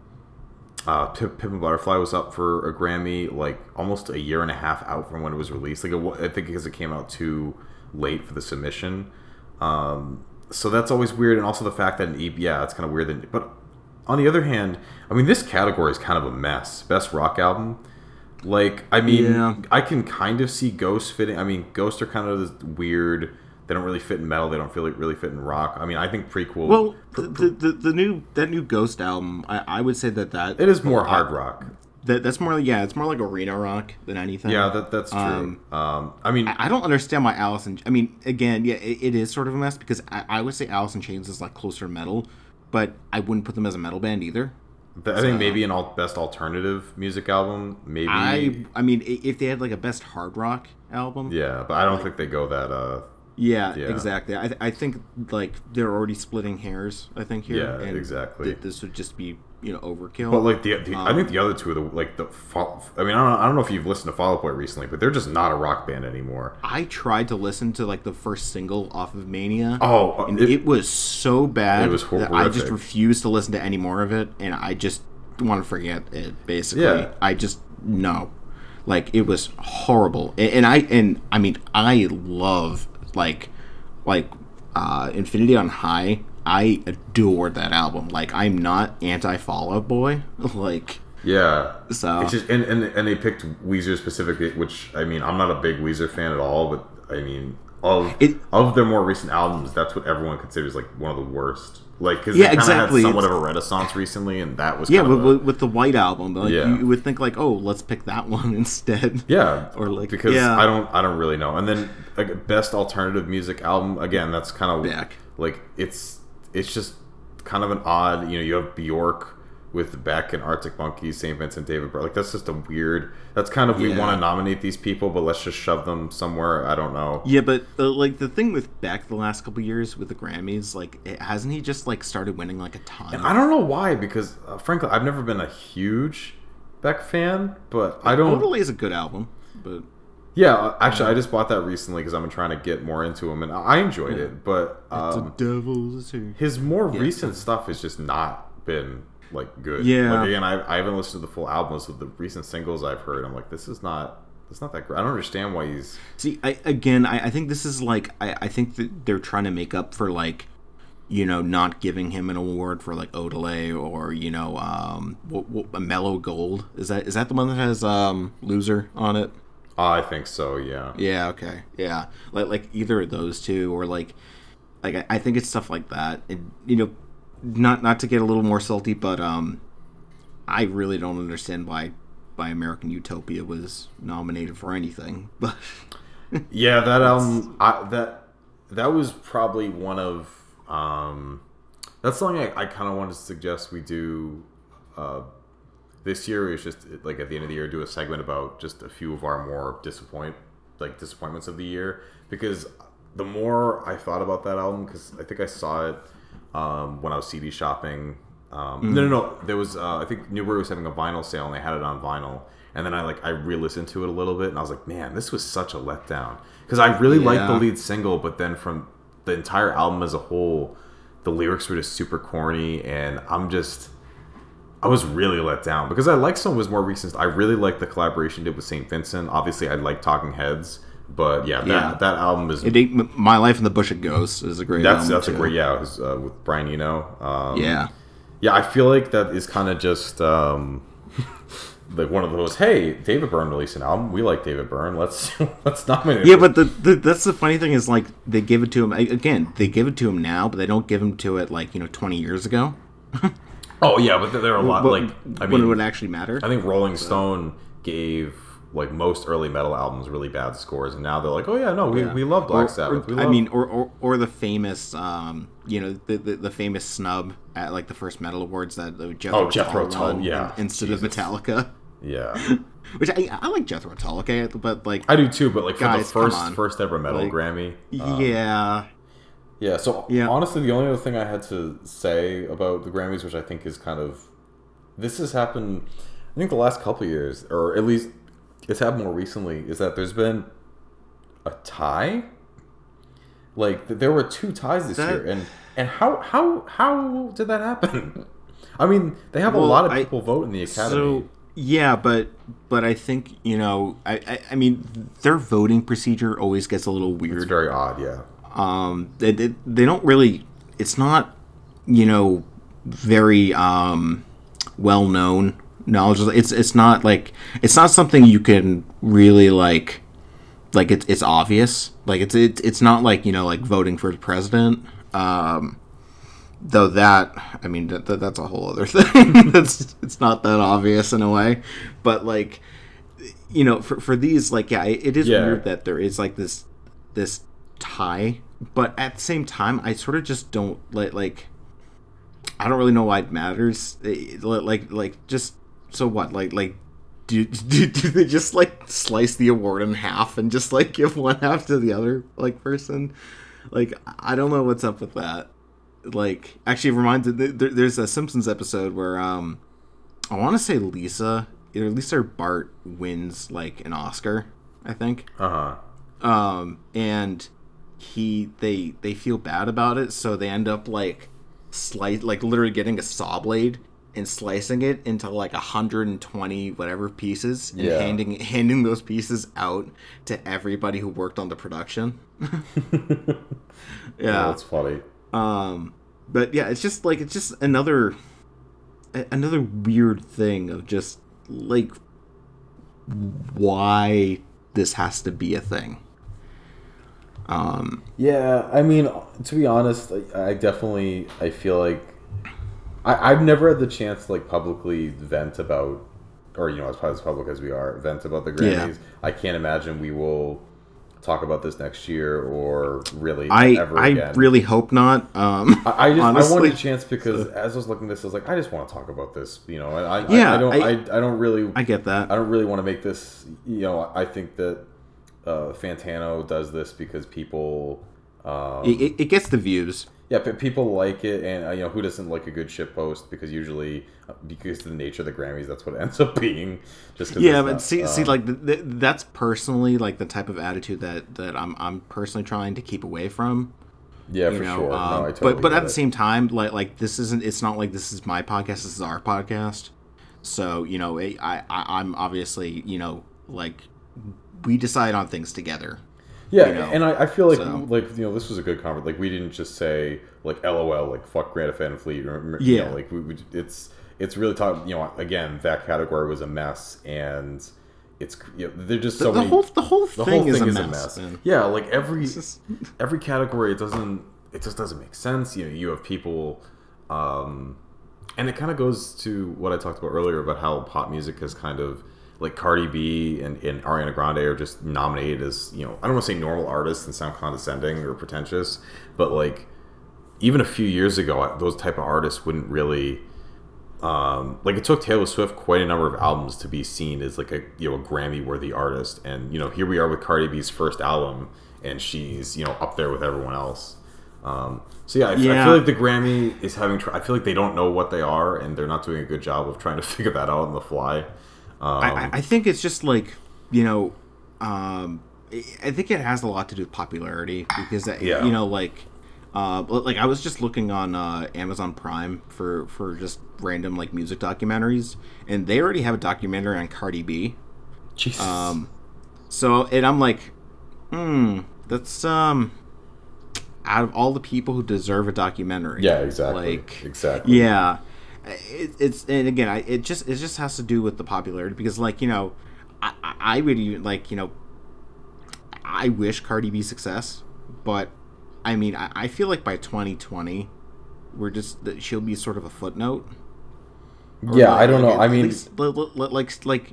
Speaker 2: uh, Pip, Pip and Butterfly was up for a Grammy like almost a year and a half out from when it was released. Like, it, I think because it came out too late for the submission. Um, so that's always weird, and also the fact that an EP, yeah, it's kind of weird. That, but on the other hand, I mean, this category is kind of a mess. Best rock album. Like, I mean,
Speaker 3: Yeah.
Speaker 2: I can kind of see Ghost fitting. I mean, Ghost are kind of this weird. They don't really fit in metal. They don't feel like really fit in rock. I mean, I think prequel.
Speaker 3: Well, the, the, the, the new that new Ghost album, I, I would say that that
Speaker 2: it is more hard rock.
Speaker 3: that that's more yeah, it's more like arena rock than anything.
Speaker 2: Yeah, that that's true. Um,
Speaker 3: Um,
Speaker 2: I mean,
Speaker 3: I don't understand why Allison. I mean, again, yeah, it, it is sort of a mess because I, I would say Alice in Chains is like closer metal, but I wouldn't put them as a metal band either.
Speaker 2: th- I think maybe an all, best alternative music album. Maybe.
Speaker 3: I I mean, if they had like a best hard rock album,
Speaker 2: yeah, but I don't think they go that. uh
Speaker 3: yeah,
Speaker 2: Yeah.
Speaker 3: exactly. I, I think like they're already splitting hairs. I think here,
Speaker 2: Yeah, exactly.
Speaker 3: th- this would just be you know overkill.
Speaker 2: But like the, the I
Speaker 3: Um,
Speaker 2: think the other two are the like the. Fall, I mean, I don't, know, I don't know if you've listened to Fall Out Boy recently, but they're just not a rock band anymore.
Speaker 3: I tried to listen to like the first single off of Mania.
Speaker 2: Oh,
Speaker 3: and
Speaker 2: it-
Speaker 3: it, was so bad
Speaker 2: It was
Speaker 3: I just refused to listen to any more of it, and I just want to forget it. Basically,
Speaker 2: Yeah.
Speaker 3: I just no, like it was horrible, and, and I and I mean I love like like uh, Infinity on High. I adored that album. Like I'm not anti Fall Out Boy. like
Speaker 2: Yeah.
Speaker 3: So-
Speaker 2: it's just and, and and they picked Weezer specifically, which I mean, I'm not a big Weezer fan at all, but I mean, of
Speaker 3: It-
Speaker 2: of their more recent albums, that's what everyone considers like one of the worst. Like, because
Speaker 3: Yeah, exactly.
Speaker 2: had somewhat
Speaker 3: It's-
Speaker 2: of a renaissance recently, and that was
Speaker 3: yeah,
Speaker 2: kind
Speaker 3: with,
Speaker 2: of a-
Speaker 3: with, with the White Album, like
Speaker 2: Yeah.
Speaker 3: you would think like, oh, let's pick that one instead.
Speaker 2: Yeah,
Speaker 3: Or, like,
Speaker 2: because
Speaker 3: yeah.
Speaker 2: I don't I don't really know. And then like best alternative music album again, that's kind of
Speaker 3: Back.
Speaker 2: like it's it's just kind of an odd. You know, you have Bjork with Beck and Arctic Monkeys, St. Vincent, David Byrne. Like that's just a weird. That's kind of we want to nominate these people, but let's just shove them somewhere. I don't know.
Speaker 3: Yeah, but uh, like the thing with Beck the last couple years with the Grammys, like it, hasn't he just like started winning like a ton?
Speaker 2: And I don't know why because uh, frankly, I've never been a huge Beck fan, but I don't.
Speaker 3: Totally is a good album, but
Speaker 2: Yeah, actually, I just bought that recently because I've been trying to get more into him, and I enjoyed it. But
Speaker 3: it's
Speaker 2: um,
Speaker 3: a devil's here.
Speaker 2: his more recent stuff has just not been like good.
Speaker 3: Yeah.
Speaker 2: Like again, I, I haven't listened to the full albums of the recent singles I've heard. I'm like, this is not it's not that great. I don't understand why he's.
Speaker 3: See, I, again, I, I think this is like I, I think that they're trying to make up for like, you know, not giving him an award for like Odelay or you know, um, what, what, a Mellow Gold. Is that is that the one that has um loser on it?
Speaker 2: Oh, I think so. Yeah.
Speaker 3: Yeah. Okay. Yeah. Like like either of those two or like like I, I think it's stuff like that. And you know, not not to get a little more salty, but um, I really don't understand why why American Utopia was nominated for anything. But
Speaker 2: Yeah, that um, I, that that was probably one of. Um, that's something I, I kind of wanted to suggest we do. Uh, this year is just like at the end of the year, do a segment about just a few of our more disappoint, like disappointments of the year. Because the more I thought about that album, because I think I saw it um, when I was CD shopping. Um, No, no, no. There was uh, I think Newbury was having a vinyl sale and they had it on vinyl. And then I like I re-listened to it a little bit and I was like, man, this was such a letdown because I really liked the lead single, but then from the entire album as a whole, the lyrics were just super corny, and I'm just I was really let down because I like some of his more recent. I really like the collaboration did with Saint Vincent. Obviously, I like Talking Heads, but yeah, that,
Speaker 3: Yeah.
Speaker 2: that album is
Speaker 3: it, My Life in the Bush of Ghosts is a great.
Speaker 2: that's
Speaker 3: album,
Speaker 2: that's a great yeah it was, uh, with Brian Eno. Um,
Speaker 3: Yeah.
Speaker 2: yeah, I feel like that is kind of just um, like one of those. Hey, David Byrne released an album. We like David Byrne. Let's let's nominate.
Speaker 3: Yeah,
Speaker 2: him.
Speaker 3: but the, the that's the funny thing is like they give it to him again. They give it to him now, but they don't give him to it like you know twenty years ago.
Speaker 2: oh yeah, but there are a lot
Speaker 3: But
Speaker 2: like I
Speaker 3: when
Speaker 2: mean
Speaker 3: it would actually matter.
Speaker 2: I think Rolling Stone gave like most early metal albums really bad scores, and now they're like, oh yeah, no, we,
Speaker 3: Yeah.
Speaker 2: we love Black
Speaker 3: Or-
Speaker 2: Sabbath.
Speaker 3: or-
Speaker 2: we
Speaker 3: I mean, or, or or the famous, um, you know, the, the the famous snub at like the first metal awards that uh, Jethro
Speaker 2: Oh, Jethro
Speaker 3: Tull
Speaker 2: yeah.
Speaker 3: instead of Metallica.
Speaker 2: yeah,
Speaker 3: Which I, I like Jethro Tull, okay, but like,
Speaker 2: I do too. But like for the first first ever metal
Speaker 3: Like,
Speaker 2: Grammy, uh,
Speaker 3: yeah,
Speaker 2: yeah. So
Speaker 3: Yeah.
Speaker 2: honestly, the only other thing I had to say about the Grammys, which I think is kind of this has happened, I think the last couple of years, or at least it's happened more recently, is that there's been a tie. Like th- there were two ties this
Speaker 3: That-
Speaker 2: year, and and how how how did that happen? I mean, they have a lot of
Speaker 3: I-
Speaker 2: people vote in the academy.
Speaker 3: So yeah, but but I think you know, I, I I mean, their voting procedure always gets a little weird.
Speaker 2: it's very odd, yeah.
Speaker 3: um they, they, they don't really it's not you know very um well known knowledge it's it's not like it's not something you can really like like it's it's obvious. Like it's it's it's not like you know like voting for the president. Um though that i mean that, that that's a whole other thing. That's it's not that obvious in a way. But like you know for, for these like yeah it, it is
Speaker 2: Yeah.
Speaker 3: weird that there is like this this tie. But at the same time i sort of just don't like like i don't really know why it matters. Eh, like like just so what like like do, do, do they just like slice the award in half and just like give one half to the other like person? Like i don't know what's up with that. Like actually it reminds there, there's a simpsons episode where um i want to say lisa either lisa or bart wins like an oscar i think.
Speaker 2: Uh huh.
Speaker 3: um and he they they feel bad about it so they end up like slice like literally getting a saw blade and slicing it into like 120 whatever pieces and
Speaker 2: Yeah.
Speaker 3: handing handing those pieces out to everybody who worked on the production
Speaker 2: Yeah,
Speaker 3: yeah
Speaker 2: that's funny.
Speaker 3: um but yeah it's just like it's just another another weird thing of just like why this has to be a thing um
Speaker 2: Yeah, I mean, to be honest, I, I definitely I feel like I, I've never had the chance to like publicly vent about, or you know, as, as public as we are, vent about the
Speaker 3: Yeah.
Speaker 2: Grammys. I can't imagine we will talk about this next year or really
Speaker 3: I
Speaker 2: ever
Speaker 3: I
Speaker 2: again.
Speaker 3: really hope not. Um,
Speaker 2: I, I just I
Speaker 3: honestly.
Speaker 2: wanted a chance because as I was looking at this, I was like, I just want to talk about this. You know, I, I,
Speaker 3: Yeah,
Speaker 2: I, I don't I,
Speaker 3: I-
Speaker 2: I, don't really
Speaker 3: I get that.
Speaker 2: I don't really want to make this. You know, I think that uh, Fantano does this because people. Um,
Speaker 3: it, it gets the views.
Speaker 2: Yeah, but people like it, and uh, you know who doesn't like a good shit post because usually, uh, because of the nature of the Grammys, that's what it ends up being. Just
Speaker 3: Yeah, but
Speaker 2: not,
Speaker 3: see, see,
Speaker 2: um,
Speaker 3: like th- th- that's personally like the type of attitude that that I'm I'm personally trying to keep away from.
Speaker 2: yeah, for
Speaker 3: know,
Speaker 2: sure.
Speaker 3: um,
Speaker 2: no, totally
Speaker 3: but but at the same time, like like this isn't. It's not like this is my podcast. This is our podcast. So you know, I, I I'm obviously you know like we decide on things together.
Speaker 2: Yeah,
Speaker 3: you know,
Speaker 2: and I, I feel like
Speaker 3: so-
Speaker 2: like you know this was a good conference. Like we didn't just say like LOL, like fuck Greta Van Fleet. Or,
Speaker 3: Yeah.
Speaker 2: know, like we, we it's it's really talking. You know, again, that category was a mess, and it's you know, they're just so
Speaker 3: the
Speaker 2: many.
Speaker 3: whole the whole
Speaker 2: the
Speaker 3: thing, is,
Speaker 2: thing
Speaker 3: a
Speaker 2: is
Speaker 3: mess,
Speaker 2: a mess. Yeah, like every
Speaker 3: just-
Speaker 2: every category, it doesn't it just doesn't make sense. You know, you have people, um, and it kind of goes to what I talked about earlier about how pop music has kind of like Cardi B and, and Ariana Grande are just nominated as you know I don't want to say normal artists and sound condescending or pretentious, but like even a few years ago, those type of artists wouldn't really um, like it took Taylor Swift quite a number of albums to be seen as like a you know a Grammy worthy artist, and you know here we are with Cardi B's first album, and she's you know up there with everyone else. Um, so yeah I, I feel like the Grammy is having. Tr- I feel like they don't know what they are, and they're not doing a good job of trying to figure that out on the fly. Um,
Speaker 3: I, I- I think it's just like you know, um, I I think it has a lot to do with popularity because that,
Speaker 2: Yeah.
Speaker 3: you know like. Uh, like I was just looking on uh, Amazon Prime for for just random like music documentaries, and they already have a documentary on Cardi B.
Speaker 2: Jesus.
Speaker 3: Um, so and I'm like, hmm, that's um, out of all the people who deserve a documentary.
Speaker 2: yeah, exactly.
Speaker 3: Like,
Speaker 2: exactly.
Speaker 3: yeah, it, it's and again, I, it just it just has to do with the popularity because like you know, I, I would even like you know, I wish Cardi B success, but I mean I, I feel like by 2020, we're just that she'll be sort of a footnote.
Speaker 2: Yeah,
Speaker 3: like,
Speaker 2: I don't know. I mean,
Speaker 3: least, li- li- li- like like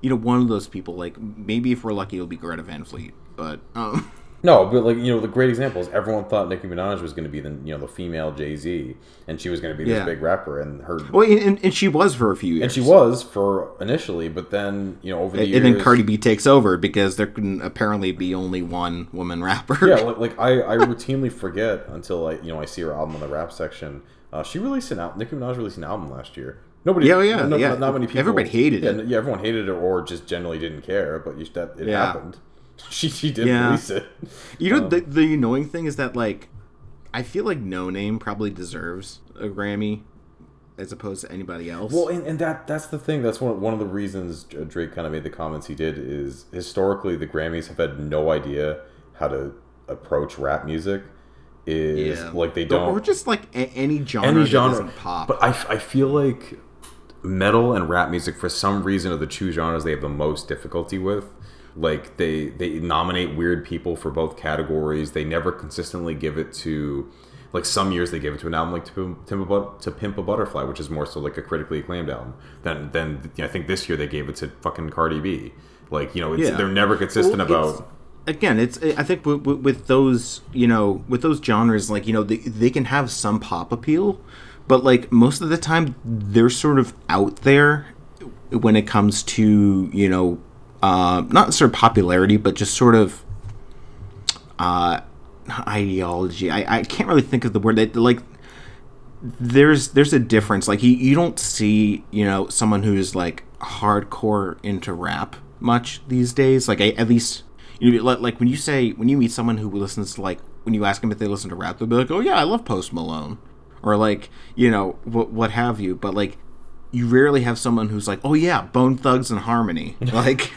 Speaker 3: you know one of those people like maybe if we're lucky it'll be Greta Van Fleet, but um.
Speaker 2: No, but like you know, the great example is everyone thought Nicki Minaj was going to be the you know the female Jay Z, and she was going to be this
Speaker 3: Yeah.
Speaker 2: big rapper, and her
Speaker 3: Well, and, and she was for a few years.
Speaker 2: and she was for initially, but then you know over the
Speaker 3: And,
Speaker 2: years,
Speaker 3: and then Cardi B takes over because there can apparently be only one woman rapper.
Speaker 2: yeah, like, like I, I routinely forget until I you know I see her album in the rap section. Uh, she released an album. Nicki Minaj released an album last year. Nobody,
Speaker 3: Yeah, yeah,
Speaker 2: no,
Speaker 3: yeah.
Speaker 2: Not, not many people.
Speaker 3: Everybody hated
Speaker 2: yeah,
Speaker 3: it.
Speaker 2: Yeah, everyone hated it or just generally didn't care. But you, that it
Speaker 3: Yeah.
Speaker 2: happened. She she did
Speaker 3: Yeah.
Speaker 2: release it.
Speaker 3: You know, the, um, the annoying thing is that, like, I feel like Noname probably deserves a Grammy as opposed to anybody else.
Speaker 2: Well, and, and that that's the thing. That's one one of the reasons Drake kind of made the comments he did is historically the Grammys have had no idea how to approach rap music. Is like they don't
Speaker 3: Or just, like, a- any genre
Speaker 2: any genre
Speaker 3: doesn't pop.
Speaker 2: But I, I feel like metal and rap music for some reason are the two genres they have the most difficulty with. Like they they nominate weird people for both categories. They never consistently give it to like some years they give it to an album like to Pimp, to, Pimp- a Butterfly, which is more so like a critically acclaimed album. Then then I think this year they gave it to fucking Cardi B. Like you know it's,
Speaker 3: Yeah.
Speaker 2: they're never consistent
Speaker 3: Well,
Speaker 2: about.
Speaker 3: again it's i think with, with, with those you know with those genres like you know they, they can have some pop appeal but like most of the time they're sort of out there when it comes to you know uh, not sort of popularity but just sort of uh ideology. I, I can't really think of the word that like there's there's a difference. Like you, you don't see you know someone who's like hardcore into rap much these days. Like I, at least you know, like when you say when you meet someone who listens to like when you ask them if they listen to rap they'll be like oh yeah i love post malone. Or like you know what what have you. But like you rarely have someone who's like oh yeah bone thugs and harmony. Like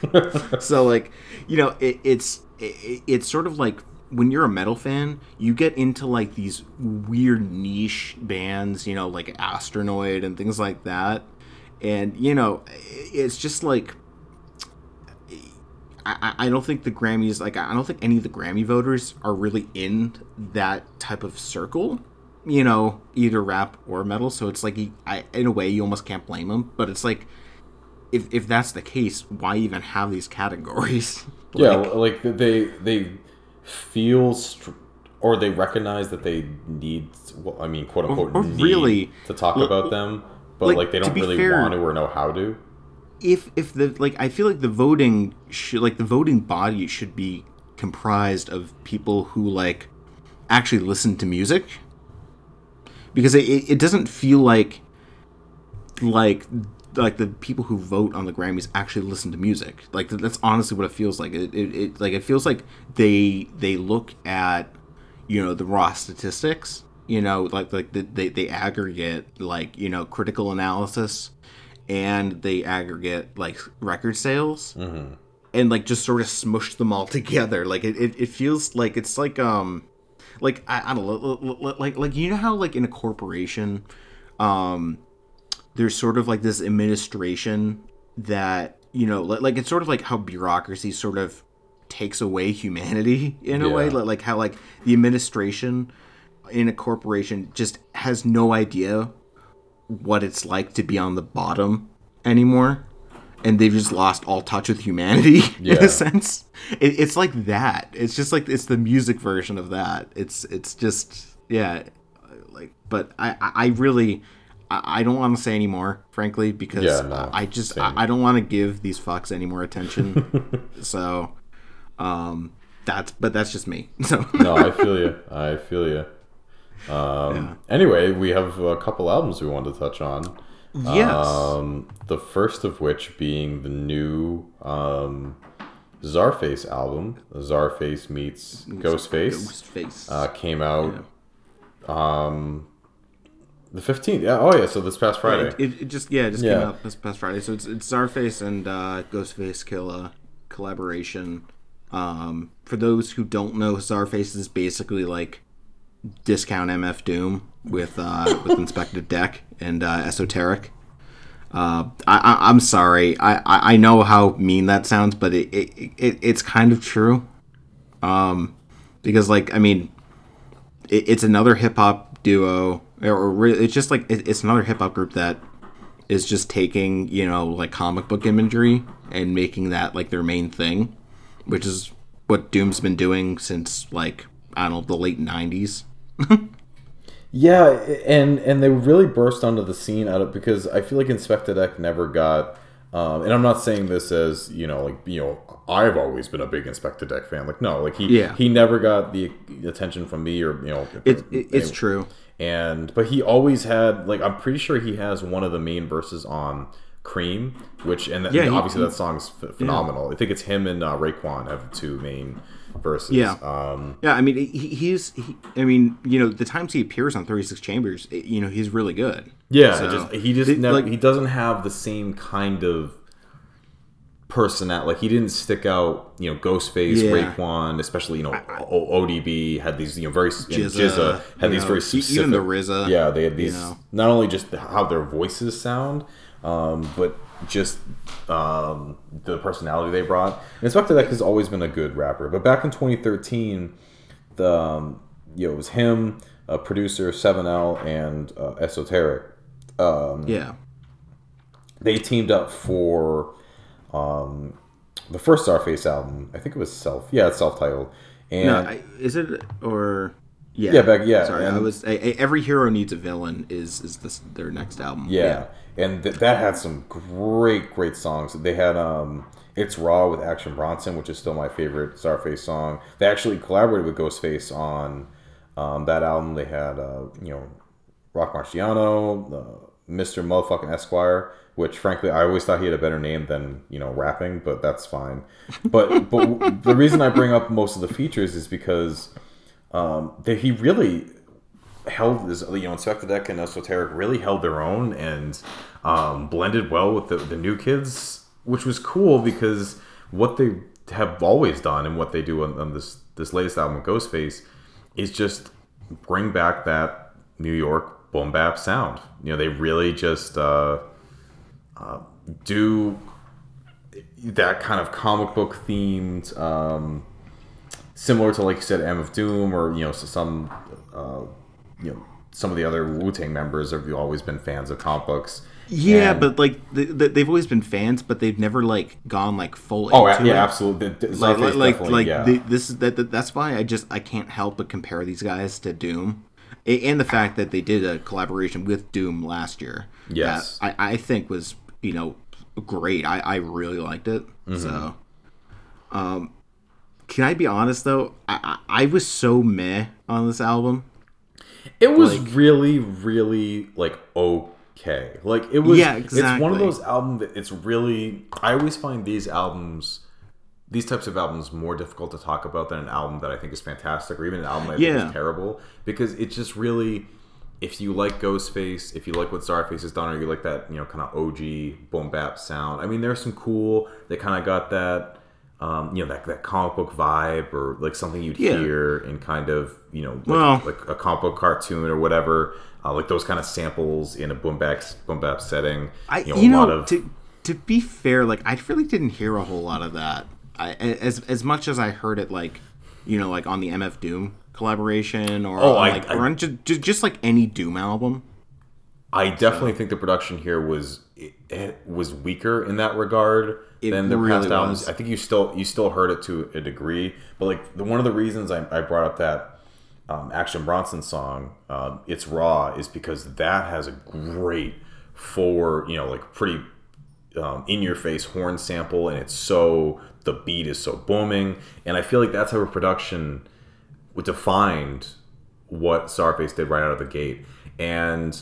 Speaker 3: so like you know it, it's it, it's sort of like when you're a metal fan you get into like these weird niche bands you know like astronoid and things like that. And you know it's just like I, I don't think the Grammys like I don't think any of the Grammy voters are really in that type of circle, you know, either rap or metal. So it's like I, in a way you almost can't blame them. But it's like if if that's the case, why even have these categories?
Speaker 2: Yeah,
Speaker 3: Like,
Speaker 2: like they they feel str- or they recognize that they need. Well, I mean, quote unquote,
Speaker 3: or
Speaker 2: need
Speaker 3: really-
Speaker 2: to talk about them, but
Speaker 3: like,
Speaker 2: like, they don't really
Speaker 3: fair-
Speaker 2: want to or know how to.
Speaker 3: if if the like I feel like the voting should like the voting body should be comprised of people who like actually listen to music because it, it doesn't feel like like like the people who vote on the Grammys actually listen to music. Like that's honestly what it feels like. It, it, it like it feels like they they look at you know the raw statistics you know like like the, they, they aggregate like you know critical analysis and they aggregate like record sales and like just sort of smush them all together. Like it, it, it feels like it's like um like I, I don't know like like you know how like in a corporation um there's sort of like this administration that you know li- like it's sort of like how bureaucracy sort of takes away humanity in a way like, like how like the administration in a corporation just has no idea what it's like to be on the bottom anymore and they've just lost all touch with humanity in a sense it, it's like that it's just like it's the music version of that it's it's just yeah like but i i really i, don't want to say anymore frankly because
Speaker 2: Yeah, no,
Speaker 3: I, just. I, I don't want to give these fucks any more attention so um that's but that's just me so
Speaker 2: no, I feel you. I feel you. Um, Anyway, we have a couple albums we wanted to touch on.
Speaker 3: Yes
Speaker 2: Um, the first of which being the new um, Czarface album, Czarface meets Ghostface,
Speaker 3: Ghostface.
Speaker 2: uh, came out um, the fifteenth. Yeah. Oh yeah. So this past Friday.
Speaker 3: It, it, it just yeah, it just
Speaker 2: Yeah.
Speaker 3: came out this past Friday. So it's it's Czarface and uh, Ghostface Killah collaboration. Um, for those who don't know, Czarface is basically like discount MF Doom with uh, with Inspectah Deck and uh, Esoteric. Uh, I, I'm sorry. I, I, know how mean that sounds, but it, it, it it's kind of true. Um, because like I mean, it, it's another hip hop duo, or, or re- it's just like it, it's another hip hop group that is just taking you know like comic book imagery and making that like their main thing, which is what Doom's been doing since like I don't know the late '90s.
Speaker 2: Yeah, and and they really burst onto the scene out of because I feel like Inspectah Deck never got. Um, and I'm not saying this as you know, like you know, I've always been a big Inspectah Deck fan. Like no, like he
Speaker 3: Yeah.
Speaker 2: he never got the attention from me or you know.
Speaker 3: It, it, it's
Speaker 2: anyway.
Speaker 3: true.
Speaker 2: And but he always had like I'm pretty sure he has one of the main verses on Cream, which and
Speaker 3: Yeah, he-
Speaker 2: obviously that song's ph- phenomenal. I think it's him and uh, Raekwon have two main verses.
Speaker 3: Yeah.
Speaker 2: Um,
Speaker 3: Yeah, I mean, he, he's. He, I mean, you know, the times he appears on Thirty Six Chambers, it- you know, he's really good.
Speaker 2: Yeah,
Speaker 3: So,
Speaker 2: just, he just never
Speaker 3: like-
Speaker 2: he doesn't have the same kind of personality. Like he didn't stick out. You know, Ghostface,
Speaker 3: Yeah.
Speaker 2: Raekwon, especially you know o- ODB had these you know very
Speaker 3: GZA,
Speaker 2: GZA had
Speaker 3: you
Speaker 2: these
Speaker 3: know,
Speaker 2: very specific.
Speaker 3: even the RZA,
Speaker 2: yeah, they had these
Speaker 3: know.
Speaker 2: not only just how their voices sound, um, but just um, the personality they brought. And Inspectah Deck has always been a good rapper, but back in 2013, the um, you know it was him, a producer Seven L, and uh, Esoteric
Speaker 3: Yeah,
Speaker 2: they teamed up for um, the first Czarface album. I think it was self. Yeah, it's self-titled. And
Speaker 3: no, I, is it or yeah?
Speaker 2: Yeah, back- yeah,
Speaker 3: Sorry, I was. I, I- every hero needs a villain. Is is this their next album?
Speaker 2: yeah, and th- that had some great, great songs. They had um, "It's Raw" with Action Bronson, which is still my favorite Czarface song. They actually collaborated with Ghostface on um, that album. They had uh, you know Roc Marciano, uh, Mr. Motherfucking Esquire, which frankly I always thought he had a better name than you know rapping, but that's fine. But but the reason I bring up most of the features is because um, that he really held this you know Inspectah Deck and Esoteric really held their own and um, blended well with the, the new kids, which was cool because what they have always done and what they do on, on this this latest album, Ghostface, is just bring back that New York boom bap sound. You know, they really just uh, uh, do that kind of comic book themed. Um, similar to like you said, MF Doom, or you know some, uh, you know some of the other Wu Tang members have always been fans of comic books.
Speaker 3: yeah,
Speaker 2: And-
Speaker 3: but like they, they've always been fans, but they've never like gone like full.
Speaker 2: oh
Speaker 3: into
Speaker 2: yeah,
Speaker 3: it.
Speaker 2: absolutely.
Speaker 3: Like like like, like
Speaker 2: yeah.
Speaker 3: the, this is that, that that's why I just I can't help but compare these guys to Doom, and the fact that they did a collaboration with Doom last year.
Speaker 2: Yes.
Speaker 3: I I think was you know great. I I really liked it.
Speaker 2: Mm-hmm.
Speaker 3: So, um, can I be honest though? I I, I was so meh on this album.
Speaker 2: It was
Speaker 3: Like-
Speaker 2: really, really like okay. Like it was.
Speaker 3: Yeah, exactly.
Speaker 2: It's one of those albums that it's really. I always find these albums, these types of albums, more difficult to talk about than an album that I think is fantastic, or even an album I think is terrible, because it just really. If you like Ghostface, if you like what Czarface has done, or you like that, you know, kind of OG boom bap sound. I mean, there's some cool. They kind of got that um, you know that, that comic book vibe or like something you'd
Speaker 3: Yeah.
Speaker 2: hear in kind of you know like,
Speaker 3: Well-
Speaker 2: like a comic book cartoon or whatever uh, like those kind of samples in a boom bap boom bap setting
Speaker 3: I
Speaker 2: you
Speaker 3: you
Speaker 2: know,
Speaker 3: know,
Speaker 2: lot of
Speaker 3: to to be fair, like I really didn't hear a whole lot of that. I as as much as I heard it, like you know, like on the MF Doom collaboration or
Speaker 2: Oh, I-
Speaker 3: like
Speaker 2: I-
Speaker 3: or on just, just just like any Doom album.
Speaker 2: I definitely think the production here was it, it was weaker in that regard
Speaker 3: It
Speaker 2: than the
Speaker 3: really
Speaker 2: past albums.
Speaker 3: was.
Speaker 2: I think you still you still heard it to a degree, but like the, one of the reasons I, I brought up that um, Action Bronson song, um, "It's Raw," is because that has a great forward, you know, like pretty um, in your face horn sample, and it's so the beat is so booming, and I feel like that's how a production defined what Czarface did right out of the gate, and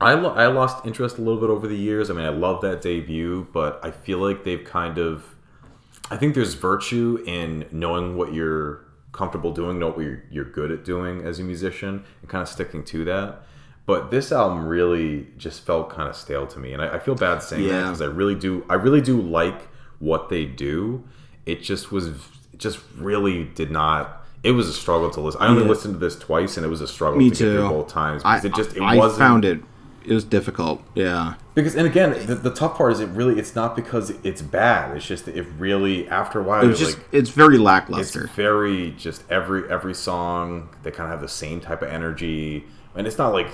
Speaker 2: I, lo- I lost interest a little bit over the years. I mean, I love that debut, but I feel like they've kind of. I think there's virtue in knowing what you're comfortable doing, know what you're, you're good at doing as a musician, and kind of sticking to that. But this album really just felt kind of stale to me, and I, I feel bad saying that because I really do. I really do like what they do. It just was, it just really did not. It was a struggle to listen. I only
Speaker 3: Yeah.
Speaker 2: listened to this twice, and it was a struggle
Speaker 3: Me
Speaker 2: to get through
Speaker 3: too.
Speaker 2: both times
Speaker 3: I
Speaker 2: because it just it
Speaker 3: I
Speaker 2: wasn't
Speaker 3: found it it was difficult. Yeah.
Speaker 2: because and again the, the tough part is it really it's not because it's bad it's just that it really after a while it's
Speaker 3: just
Speaker 2: like
Speaker 3: it's very lackluster.
Speaker 2: it's very just every every song they kind of have the same type of energy and it's not like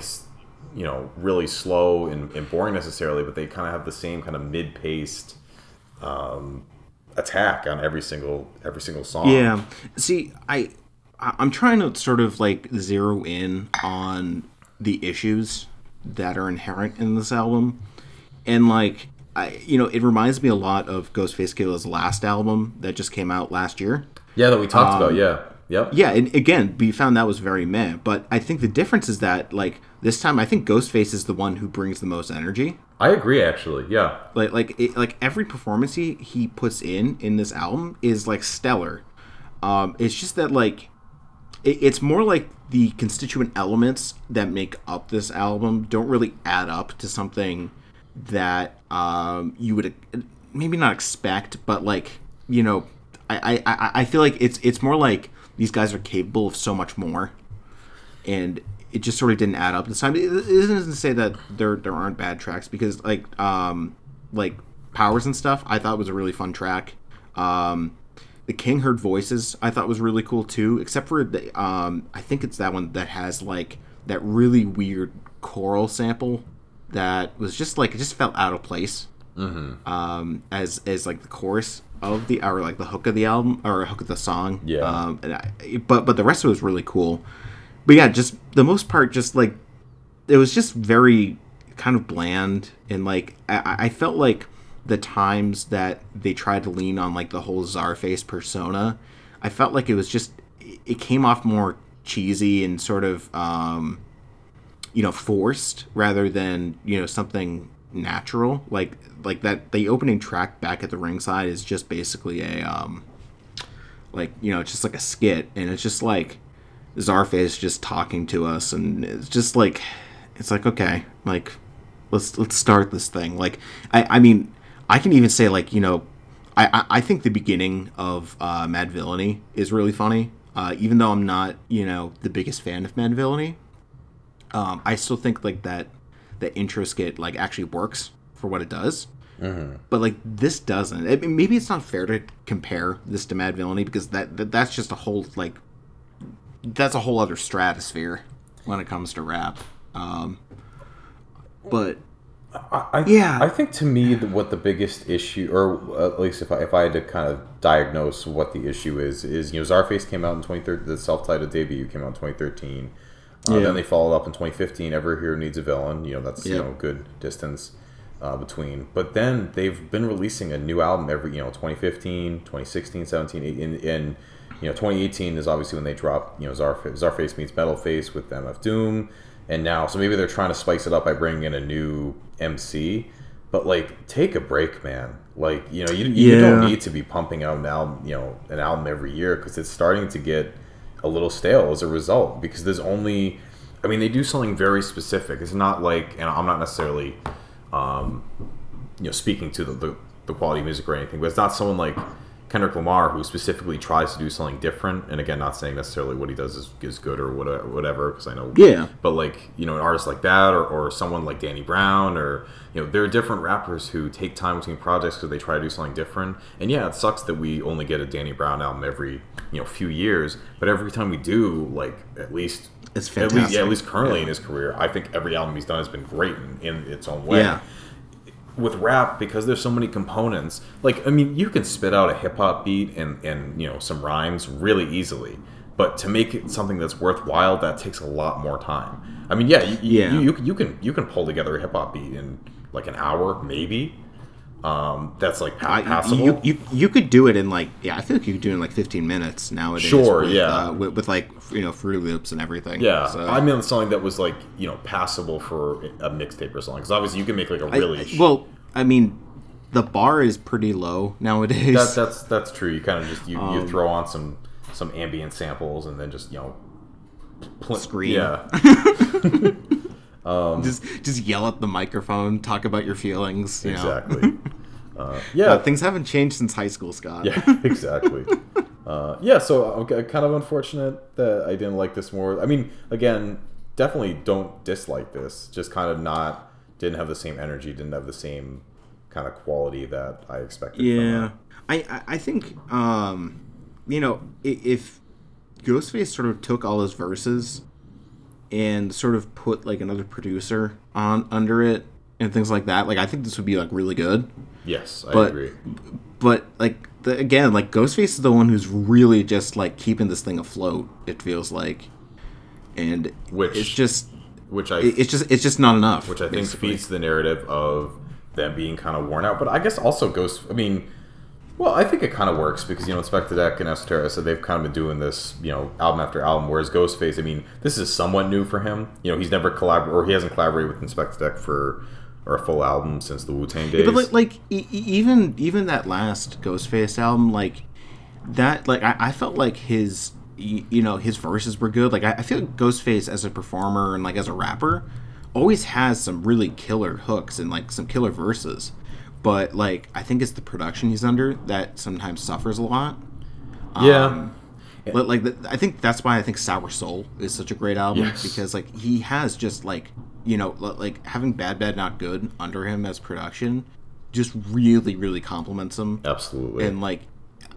Speaker 2: you know really slow and, and boring necessarily but they kind of have the same kind of mid-paced um, attack on every single every single song
Speaker 3: Yeah. See, I- I'm trying to sort of like zero in on the issues that are inherent in this album. And like I you know, it reminds me a lot of Ghostface Killah's last album that just came out last year.
Speaker 2: yeah that we talked about yeah yep
Speaker 3: Yeah, and again, we found that was very meh. But I think the difference is that like this time, I think Ghostface is the one who brings the most energy.
Speaker 2: I agree actually yeah
Speaker 3: Like like it, like every performance he he puts in in this album is like stellar. Um, it's just that like it, it's more like the constituent elements that make up this album don't really add up to something that um, you would maybe not expect, but like you know, I, I I feel like it's it's more like these guys are capable of so much more, and it just sort of didn't add up this time. It, doesn't to say that there there aren't bad tracks because like um like powers and stuff I thought was a really fun track. Um, the King Heard Voices I thought was really cool too, except for the um I think it's that one that has like that really weird choral sample that was just like it just felt out of place um, as as like the chorus of the or like the hook of the album or hook of the song.
Speaker 2: Yeah.
Speaker 3: Um, and I, but but the rest of it was really cool. But yeah, just the most part, just like it was just very kind of bland and like I, I felt like the times that they tried to lean on like the whole Czarface persona, I felt like it was just it came off more cheesy and sort of um, you know forced rather than you know something natural. Like like that the opening track back at the ringside is just basically a um like you know it's just like a skit. And it's just like Czarface just talking to us and it's just like it's like okay like let's let's start this thing. Like I I mean I can even say like you know I I, think the beginning of uh, Madvillainy is really funny uh, even though I'm not you know the biggest fan of Madvillainy um, I still think like that that intro skit like actually works for what it does. But like this doesn't. I mean, maybe it's not fair to compare this to Madvillainy because that, that that's just a whole like that's a whole other stratosphere when it comes to rap. Um, but
Speaker 2: I,
Speaker 3: Yeah.
Speaker 2: I think to me the, what the biggest issue, or at least if I, if I had to kind of diagnose what the issue is, is you know Czarface came out in 2013, the self-titled debut came out in 2013. Uh,
Speaker 3: Yeah.
Speaker 2: Then they followed up in 2015. Every Hero Needs a Villain. You know that's you know good distance uh, between. But then they've been releasing a new album every you know 2015, 2016, 17, 18, and, and you know 2018 is obviously when they dropped you know Czarface, Czarface meets Metal Face with MF Doom, and now so maybe they're trying to spice it up by bringing in a new MC. But like, take a break, man. Like you know you, you don't need to be pumping out an album you know an album every year because it's starting to get a little stale as a result because there's only I mean they do something very specific. It's not like and I'm not necessarily um, you know speaking to the, the, the quality of music or anything, but it's not someone like Kendrick Lamar, who specifically tries to do something different, and again, not saying necessarily what he does is, is good or whatever, whatever, because I know,
Speaker 3: Yeah.
Speaker 2: But like you know, an artist like that, or, or someone like Danny Brown, or you know, there are different rappers who take time between projects because they try to do something different. And yeah, it sucks that we only get a Danny Brown album every you know few years, but every time we do, like at least.
Speaker 3: It's
Speaker 2: At least,
Speaker 3: fantastic.
Speaker 2: yeah, at least currently
Speaker 3: Yeah.
Speaker 2: in his career, I think every album he's done has been great in, in its own way
Speaker 3: Yeah.
Speaker 2: With rap because there's so many components. Like i mean you can spit out a hip-hop beat and and you know some rhymes really easily but to make it something that's worthwhile that takes a lot more time. I mean yeah you,
Speaker 3: Yeah.
Speaker 2: You, you, you can you can pull together a hip-hop beat in like an hour maybe um that's like pa-
Speaker 3: I,
Speaker 2: passable
Speaker 3: you, you you could do it in like yeah I feel like you could do it in like 15 minutes nowadays.
Speaker 2: Sure,
Speaker 3: with,
Speaker 2: yeah.
Speaker 3: uh, with, with like you know Fruity Loops and everything.
Speaker 2: yeah
Speaker 3: So-
Speaker 2: i mean something that was like you know passable for a mixtape or something because obviously you can make like a really
Speaker 3: I- well, I mean, the bar is pretty low nowadays.
Speaker 2: that, that's that's true you kind of just you,
Speaker 3: Um,
Speaker 2: you throw on some some ambient samples and then just you know pl-
Speaker 3: Scream.
Speaker 2: yeah
Speaker 3: just just yell at the microphone, talk about your feelings. You Know?
Speaker 2: exactly. Uh, yeah,
Speaker 3: things haven't changed since high school, Scott.
Speaker 2: yeah, exactly. Uh, yeah, so I'm kind of unfortunate that I didn't like this more. I mean, again, definitely don't dislike this. Just kind of not didn't have the same energy, didn't have the same kind of quality that I expected.
Speaker 3: Yeah, I- I think um, you know if Ghostface sort of took all his verses and sort of put like another producer on under it and things like that, like I think this would be like really good.
Speaker 2: Yes, I
Speaker 3: But-
Speaker 2: agree.
Speaker 3: But like the, again, like Ghostface is the one who's really just like keeping this thing afloat. It feels like, and
Speaker 2: Which-
Speaker 3: it's just
Speaker 2: Which I
Speaker 3: it's just it's just not enough.
Speaker 2: which I think
Speaker 3: basically.
Speaker 2: feeds the narrative of them being kind of worn out. But I guess also Ghost. I mean, well, I think it kind of works because you know Inspectah Deck and Esoterra, so they've kind of been doing this, you know, album after album. Whereas Ghostface, I mean, this is somewhat new for him. You know, he's never collaborated or he hasn't collaborated with Inspectah Deck for or a full album since the Wu Tang days.
Speaker 3: But like, like e- e- even even that last Ghostface album, like that, like I, I felt like his, y- you know, his verses were good. Like I, I feel like Ghostface as a performer and like as a rapper, always has some really killer hooks and like some killer verses. But like I think it's the production he's under that sometimes suffers a lot.
Speaker 2: yeah,
Speaker 3: Um, But like, I think that's why I think Sour Soul is such a great album
Speaker 2: Yes.
Speaker 3: because like he has just like you know like having Bad Bad Not Good under him as production just really really complements him
Speaker 2: absolutely.
Speaker 3: and like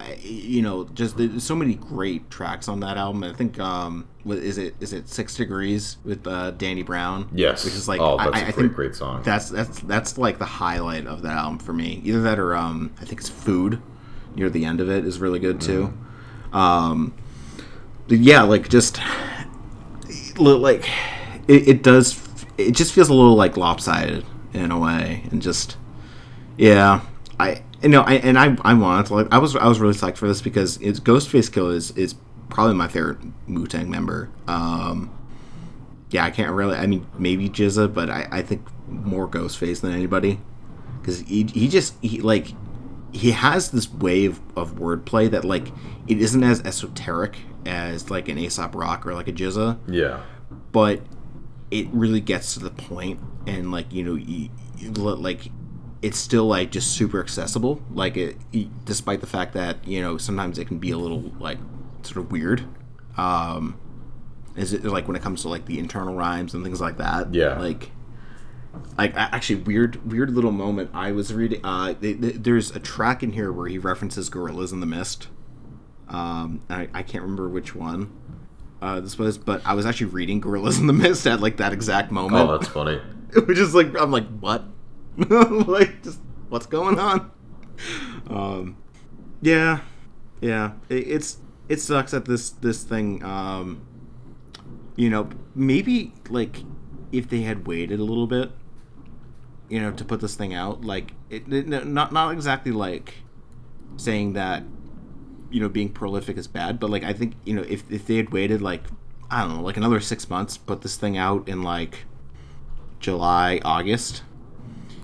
Speaker 3: I- you know just so many great tracks on that album. I think um is it is it Six Degrees with uh, Danny Brown
Speaker 2: yes,
Speaker 3: which is like
Speaker 2: oh,
Speaker 3: I-
Speaker 2: that's
Speaker 3: I,
Speaker 2: a
Speaker 3: I
Speaker 2: great,
Speaker 3: think
Speaker 2: great song.
Speaker 3: that's that's that's like the highlight of that album for me. Either that or um, I think it's Food near the end of it is really good too. Um, yeah, like just like it, it does. It just feels a little like lopsided in a way, and just yeah. I you know I and I I wanted to like I was I was really psyched for this because it's Ghostface Kill is is probably my favorite Wu Tang member. Um, yeah, I can't really. I mean, maybe GZA, but I, I think more Ghostface than anybody because he, he just he like he has this wave of wordplay that like it isn't as esoteric as like an Aesop Rock or like a GZA,
Speaker 2: yeah,
Speaker 3: but it really gets to the point and like you know you, you- like it's still like just super accessible like it despite the fact that you know sometimes it can be a little like sort of weird um is it like when it comes to like the internal rhymes and things like that
Speaker 2: Yeah.
Speaker 3: like like actually weird weird little moment i was reading uh th- th- there's a track in here where he references gorillas in the mist um I, I can't remember which one uh, this was, but I was actually reading Gorillas in the Mist at like that exact moment,
Speaker 2: oh, that's funny.
Speaker 3: which is like I'm like what, like just what's going on? Um, yeah, yeah, it, it's it sucks that this this thing, um, you know, maybe like if they had waited a little bit, you know, to put this thing out, like it, it not not exactly like saying that you know being prolific is bad but like i think you know if, if they had waited like i don't know like another six months put this thing out in like july august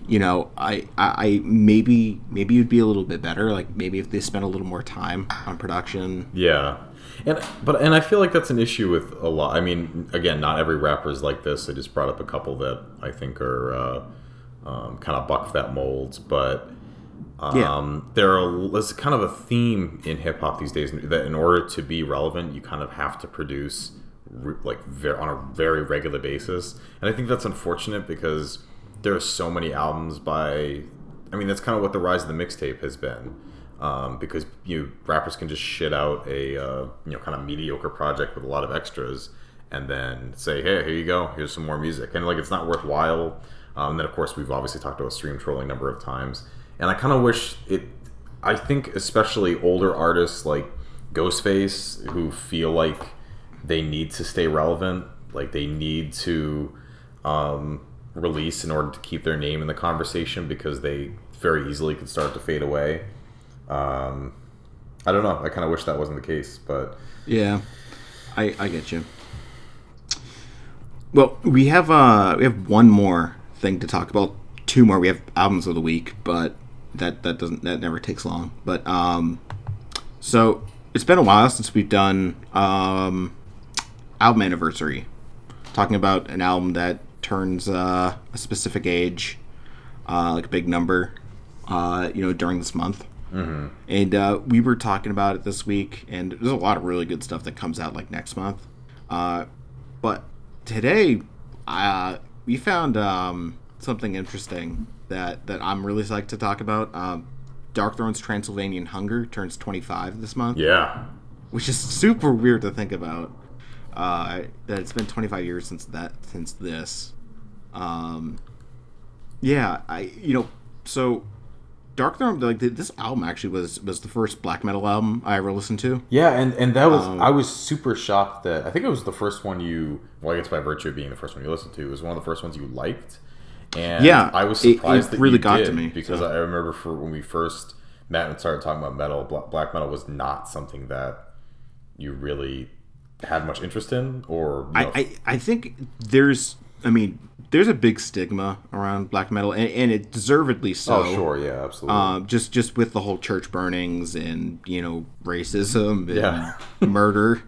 Speaker 3: you know I, I i maybe maybe it'd be a little bit better like maybe if they spent a little more time on production
Speaker 2: Yeah, and but and I feel like that's an issue with a lot. I mean, again, not every rapper is like this. I just brought up a couple that I think are uh, um, kind of buck that mold. But
Speaker 3: Yeah.
Speaker 2: Um, there are there's kind of a theme in hip hop these days that in order to be relevant, you kind of have to produce re- like ver- on a very regular basis, and I think that's unfortunate because there are so many albums by. I mean, that's kind of what the rise of the mixtape has been, um, because you rappers can just shit out a uh, you know kind of mediocre project with a lot of extras, and then say, hey, here you go, here's some more music, and like it's not worthwhile. Um, and then of course we've obviously talked about stream trolling a number of times, and I kind of wish it. I think especially older artists like Ghostface who feel like they need to stay relevant, like they need to um, release in order to keep their name in the conversation because they very easily could start to fade away. Um, I don't know. I kind of wish that wasn't the case, but
Speaker 3: Yeah, I I get you. Well, we have uh we have one more thing to talk about. Two more. We have albums of the week, but that that doesn't that never takes long. But um, so it's been a while since we've done um album anniversary, talking about an album that turns uh, a specific age, uh, like a big number, uh, you know, during this month. And uh, we were talking about it this week, and there's a lot of really good stuff that comes out like next month. Uh, but today, uh, we found um, something interesting that, that I'm really psyched to talk about. Um, Darkthrone's Transylvanian Hunger turns 25 this month,
Speaker 2: yeah,
Speaker 3: which is super weird to think about. Uh, that it's been 25 years since that since this. Um, yeah, I you know so Darkthrone like this album actually was was the first black metal album I ever listened to.
Speaker 2: yeah, and and that was I was super shocked that I think it was the first one you. Well, I guess by virtue of being the first one you listened to, it was one of the first ones you liked. And
Speaker 3: Yeah,
Speaker 2: I was
Speaker 3: it- it
Speaker 2: surprised that
Speaker 3: really got to me,
Speaker 2: because
Speaker 3: so.
Speaker 2: I remember for when we first met and started talking about metal, black metal was not something that you really had much interest in, or
Speaker 3: I, I I think there's I mean there's a big stigma around black metal and, and it deservedly so.
Speaker 2: oh sure, yeah, absolutely.
Speaker 3: Um, just just with the whole church burnings and you know racism and
Speaker 2: Yeah.
Speaker 3: murder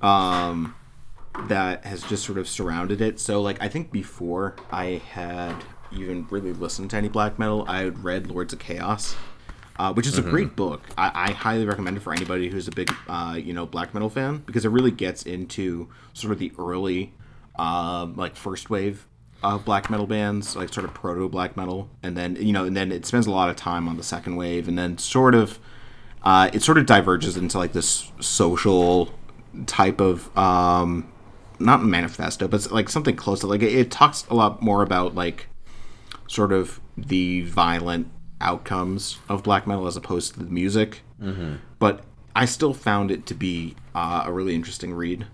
Speaker 3: um, that has just sort of surrounded it. So like I think before I had even really listened to any black metal, I had read Lords of Chaos, uh, which is a great book. I, I highly recommend it for anybody who's a big uh, you know black metal fan because it really gets into sort of the early um, like first wave uh, black metal bands, like sort of proto black metal, and then you know, and then it spends a lot of time on the second wave, and then sort of uh, it sort of diverges into like this social type of um, not manifesto, but like something close to like it, it talks a lot more about like sort of the violent outcomes of black metal as opposed to the music. Mm-hmm. But I still found it to be uh, a really interesting read.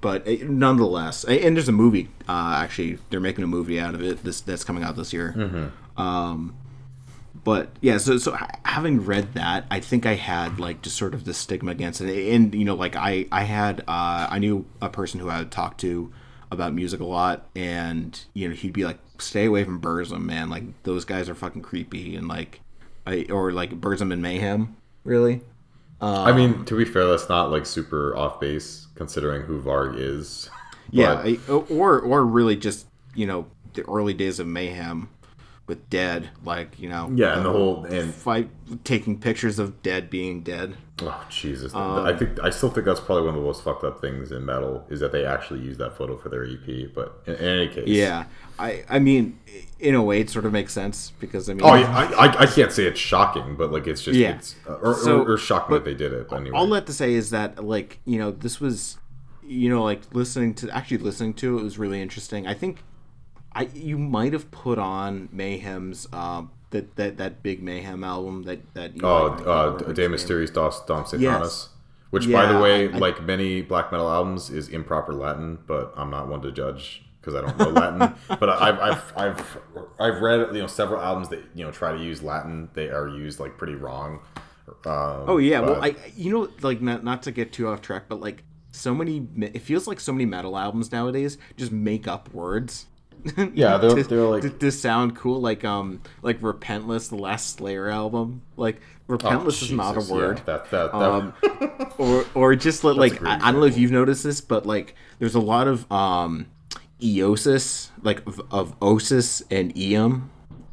Speaker 3: But uh, nonetheless, and there's a movie. Uh, actually, they're making a movie out of it. This that's coming out this year. Um, but yeah, so so having read that, I think I had like just sort of the stigma against it, and you know, like I I had uh, I knew a person who I would talk to about music a lot, and you know, he'd be like, "Stay away from Burzum, man. Like those guys are fucking creepy," and like, I or like Burzum and Mayhem, really.
Speaker 2: I mean, to be fair, that's not like super off base considering who Varg is.
Speaker 3: Yeah,
Speaker 2: But-
Speaker 3: I, or or really just you know the early days of Mayhem with Dead, like you know,
Speaker 2: yeah, and the whole and
Speaker 3: fight taking pictures of Dead being dead.
Speaker 2: oh Jesus,
Speaker 3: Um,
Speaker 2: I think I still think that's probably one of the most fucked up things in metal is that they actually use that photo for their EP. But in, in any case,
Speaker 3: Yeah, I I mean, in a way, it sort of makes sense because I mean,
Speaker 2: Oh, yeah, I, I, I can't say it's shocking, but like it's just
Speaker 3: Yeah.
Speaker 2: it's uh, or,
Speaker 3: So,
Speaker 2: or, or shocking that they did it. Anyway,
Speaker 3: all that to say is that like you know this was, you know, like listening to actually listening to it was really interesting. I think, I you might have put on Mayhem's um that that that big Mayhem album that that you
Speaker 2: oh, uh, De. Mysterious Dos Dom Sathanas,
Speaker 3: Yes.
Speaker 2: which by the way,
Speaker 3: I-
Speaker 2: like many black metal albums, is improper Latin, but I'm not one to judge because I don't know Latin. but I've, I've I've I've read you know several albums that you know try to use Latin. They are used like pretty wrong. Um,
Speaker 3: Oh yeah, well, I you know like not not to get too off track, but like so many, it feels like so many metal albums nowadays just make up words.
Speaker 2: Yeah, they're-
Speaker 3: to,
Speaker 2: they're like-
Speaker 3: to, to sound cool, like um like Repentless, the last Slayer album. Like
Speaker 2: oh,
Speaker 3: Repentless is not a
Speaker 2: Jesus, yeah,
Speaker 3: word.
Speaker 2: that that, that
Speaker 3: um, or or just li- like I, I don't know if you've noticed this, but like there's a lot of um eosis, like of, of osis and eum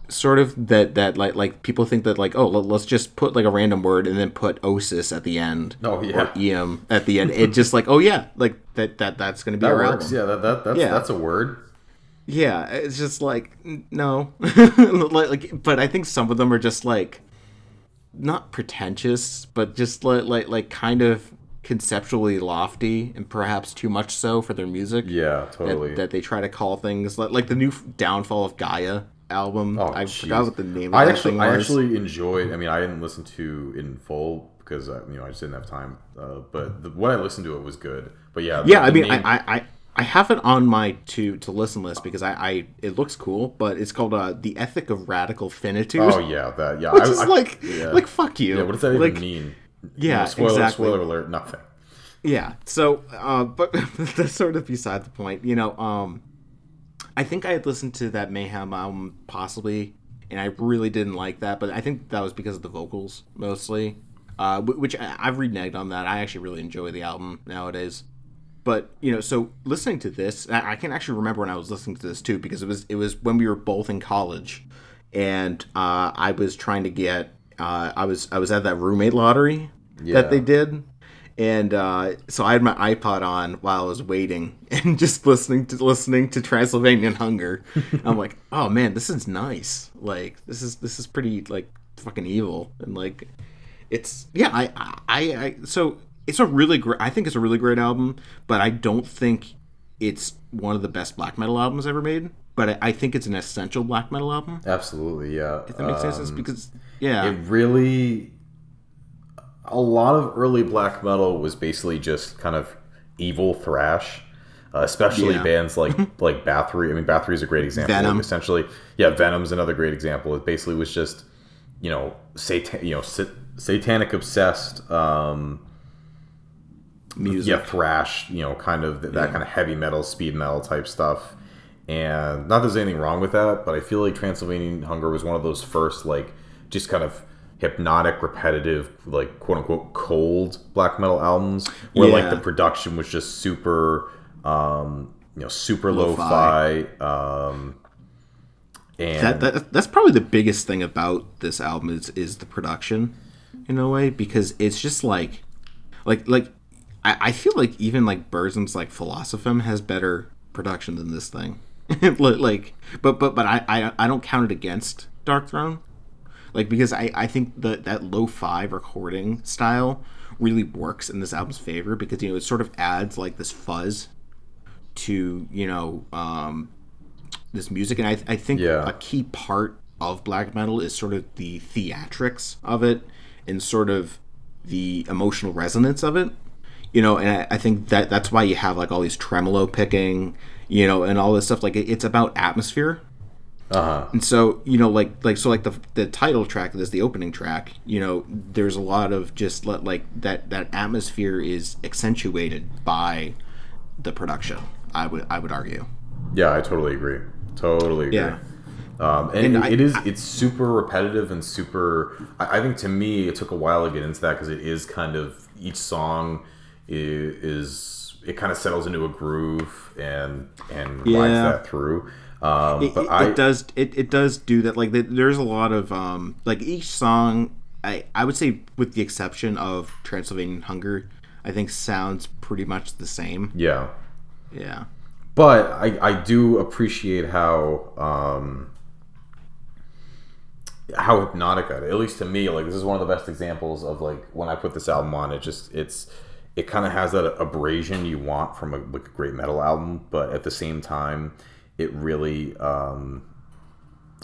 Speaker 3: sort of that that like like people think that like oh let- let's just put like a random word and then put osis at the end
Speaker 2: Oh, yeah.
Speaker 3: or em at the end it just like oh yeah like that that that's gonna be
Speaker 2: that works.
Speaker 3: album
Speaker 2: Yeah, that, that that's
Speaker 3: Yeah.
Speaker 2: that's a word.
Speaker 3: yeah it's just like no like, like but i think some of them are just like not pretentious but just like like like kind of conceptually lofty and perhaps too much so for their music
Speaker 2: Yeah,
Speaker 3: that,
Speaker 2: totally.
Speaker 3: that they try to call things like, like the new downfall of gaia album
Speaker 2: Oh,
Speaker 3: i
Speaker 2: jeez.
Speaker 3: forgot what the name of
Speaker 2: I
Speaker 3: that
Speaker 2: actually, I actually enjoyed. I mean, I didn't listen to it in full because uh, you know I just didn't have time. Uh, but the, when I listened to it was good. But yeah, the-
Speaker 3: yeah i
Speaker 2: the
Speaker 3: mean
Speaker 2: name-
Speaker 3: I, I i i have it on my to to listen list because i i it looks cool but it's called uh the ethic of radical finitude
Speaker 2: oh yeah, that yeah.
Speaker 3: which
Speaker 2: I,
Speaker 3: is
Speaker 2: I-
Speaker 3: like
Speaker 2: yeah.
Speaker 3: like fuck you
Speaker 2: yeah. What does that
Speaker 3: like,
Speaker 2: even mean?
Speaker 3: Yeah,
Speaker 2: know, spoiler,
Speaker 3: exactly.
Speaker 2: spoiler alert. Nothing.
Speaker 3: Yeah. So, uh, but that's sort of beside the point. You know, um, I think I had listened to that Mayhem album possibly, and I really didn't like that. But I think that was because of the vocals mostly, uh, which I, I've reneged on that. I actually really enjoy the album nowadays. But you know, so listening to this, I I can actually remember when I was listening to this too because it was it was when we were both in college, and uh, I was trying to get uh, I was I was at that roommate lottery
Speaker 2: Yeah.
Speaker 3: that they did, and uh, so I had my iPod on while I was waiting and just listening to listening to Transylvanian Hunger. I'm like, oh man, this is nice. Like this is this is pretty like fucking evil and like it's yeah I I, I so it's a really great I think it's a really great album, but I don't think it's one of the best black metal albums ever made. But I, I think it's an essential black metal album.
Speaker 2: Absolutely, yeah.
Speaker 3: If that makes sense,
Speaker 2: Um,
Speaker 3: because yeah,
Speaker 2: it really a lot of early black metal was basically just kind of evil thrash uh, especially
Speaker 3: Yeah.
Speaker 2: bands like like bathory i mean bathory is a great example
Speaker 3: Venom.
Speaker 2: essentially yeah venom's another great example it basically was just you know satan you know sat- satanic obsessed um
Speaker 3: music.
Speaker 2: yeah thrash you know kind of th- that kind of heavy metal speed metal type stuff and not that there's anything wrong with that but i feel like transylvanian hunger was one of those first like just kind of hypnotic repetitive like quote unquote cold black metal albums where like the production was just super um you know super
Speaker 3: Lo-fi.
Speaker 2: lo-fi um and
Speaker 3: that, that that's probably the biggest thing about this album is is the production in a way because it's just like like like I, I feel like even like Burzum's like Filosofem has better production than this thing. Like but but but I, I I don't count it against Darkthrone like because I I think that that lo-fi recording style really works in this album's favor because you know it sort of adds like this fuzz to you know um this music. And I, I think
Speaker 2: Yeah.
Speaker 3: a key part of black metal is sort of the theatrics of it and sort of the emotional resonance of it. You know and I, I think that that's why you have like all these tremolo picking you know and all this stuff. Like it, it's about atmosphere
Speaker 2: uh-huh
Speaker 3: and so you know like like so like the the title track is the opening track you know there's a lot of just let like that that atmosphere is accentuated by the production i would i would argue
Speaker 2: Yeah, I totally agree. Totally agree.
Speaker 3: Yeah.
Speaker 2: Um, and,
Speaker 3: And
Speaker 2: it-
Speaker 3: I-
Speaker 2: it is it's super repetitive and super. I, I think to me it took a while to get into that because it is kind of each song is, is it kind of settles into a groove and and rides
Speaker 3: Yeah.
Speaker 2: that through. Um,
Speaker 3: it,
Speaker 2: but
Speaker 3: it,
Speaker 2: I
Speaker 3: it does it, it does do that like there's a lot of um like each song i i would say with the exception of transylvanian hunger i think sounds pretty much the same
Speaker 2: yeah.
Speaker 3: yeah
Speaker 2: But I, I do appreciate how um, how hypnotic. At least to me, like this is one of the best examples of like when I put this album on, it just it's it kind of has that abrasion you want from a, like a great metal album, but at the same time, it really um,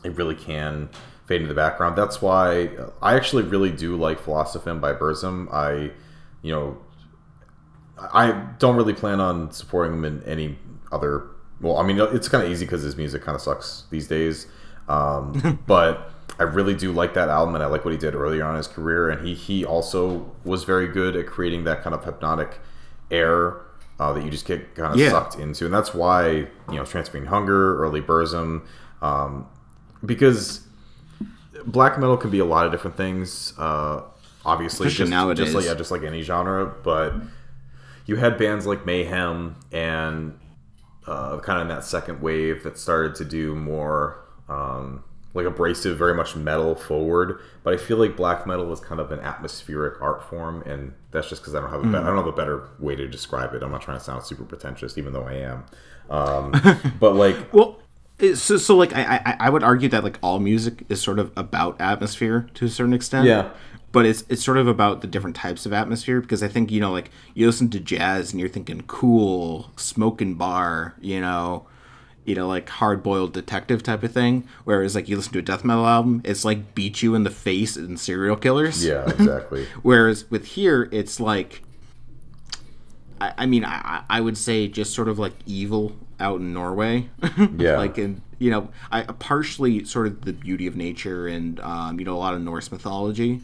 Speaker 2: it really can fade into the background. That's why I actually really do like Filosofem by Burzum. I you know I don't really plan on supporting him in any other. Well, I mean, it's kind of easy because his music kind of sucks these days. Um, but I really do like that album, and I like what he did earlier on in his career. And he he also was very good at creating that kind of hypnotic air uh, that you just get kind of
Speaker 3: Yeah.
Speaker 2: sucked into, and that's why you know Transylvanian Hunger, early Burzum, um, because black metal can be a lot of different things. Uh, obviously,
Speaker 3: Especially
Speaker 2: just,
Speaker 3: nowadays.
Speaker 2: just like yeah, just like any genre, but you had bands like Mayhem and uh, kind of in that second wave that started to do more um, like abrasive, very much metal forward. But I feel like black metal is kind of an atmospheric art form, and that's just because I don't have a be- I don't have a better way to describe it. I'm not trying to sound super pretentious, even though I am. Um, but like,
Speaker 3: Well, so so like I, I I would argue that like all music is sort of about atmosphere to a certain extent.
Speaker 2: Yeah.
Speaker 3: But it's it's sort of about the different types of atmosphere because I think you know like you listen to jazz and you're thinking cool smoking bar you know you know like hard boiled detective type of thing whereas like you listen to a death metal album it's like beat you in the face and serial killers
Speaker 2: yeah, exactly.
Speaker 3: Whereas with here, it's like, I, I mean, I, I would say just sort of like evil out in Norway.
Speaker 2: Yeah.
Speaker 3: like, in, you know, I partially sort of the beauty of nature and, um, you know, a lot of Norse mythology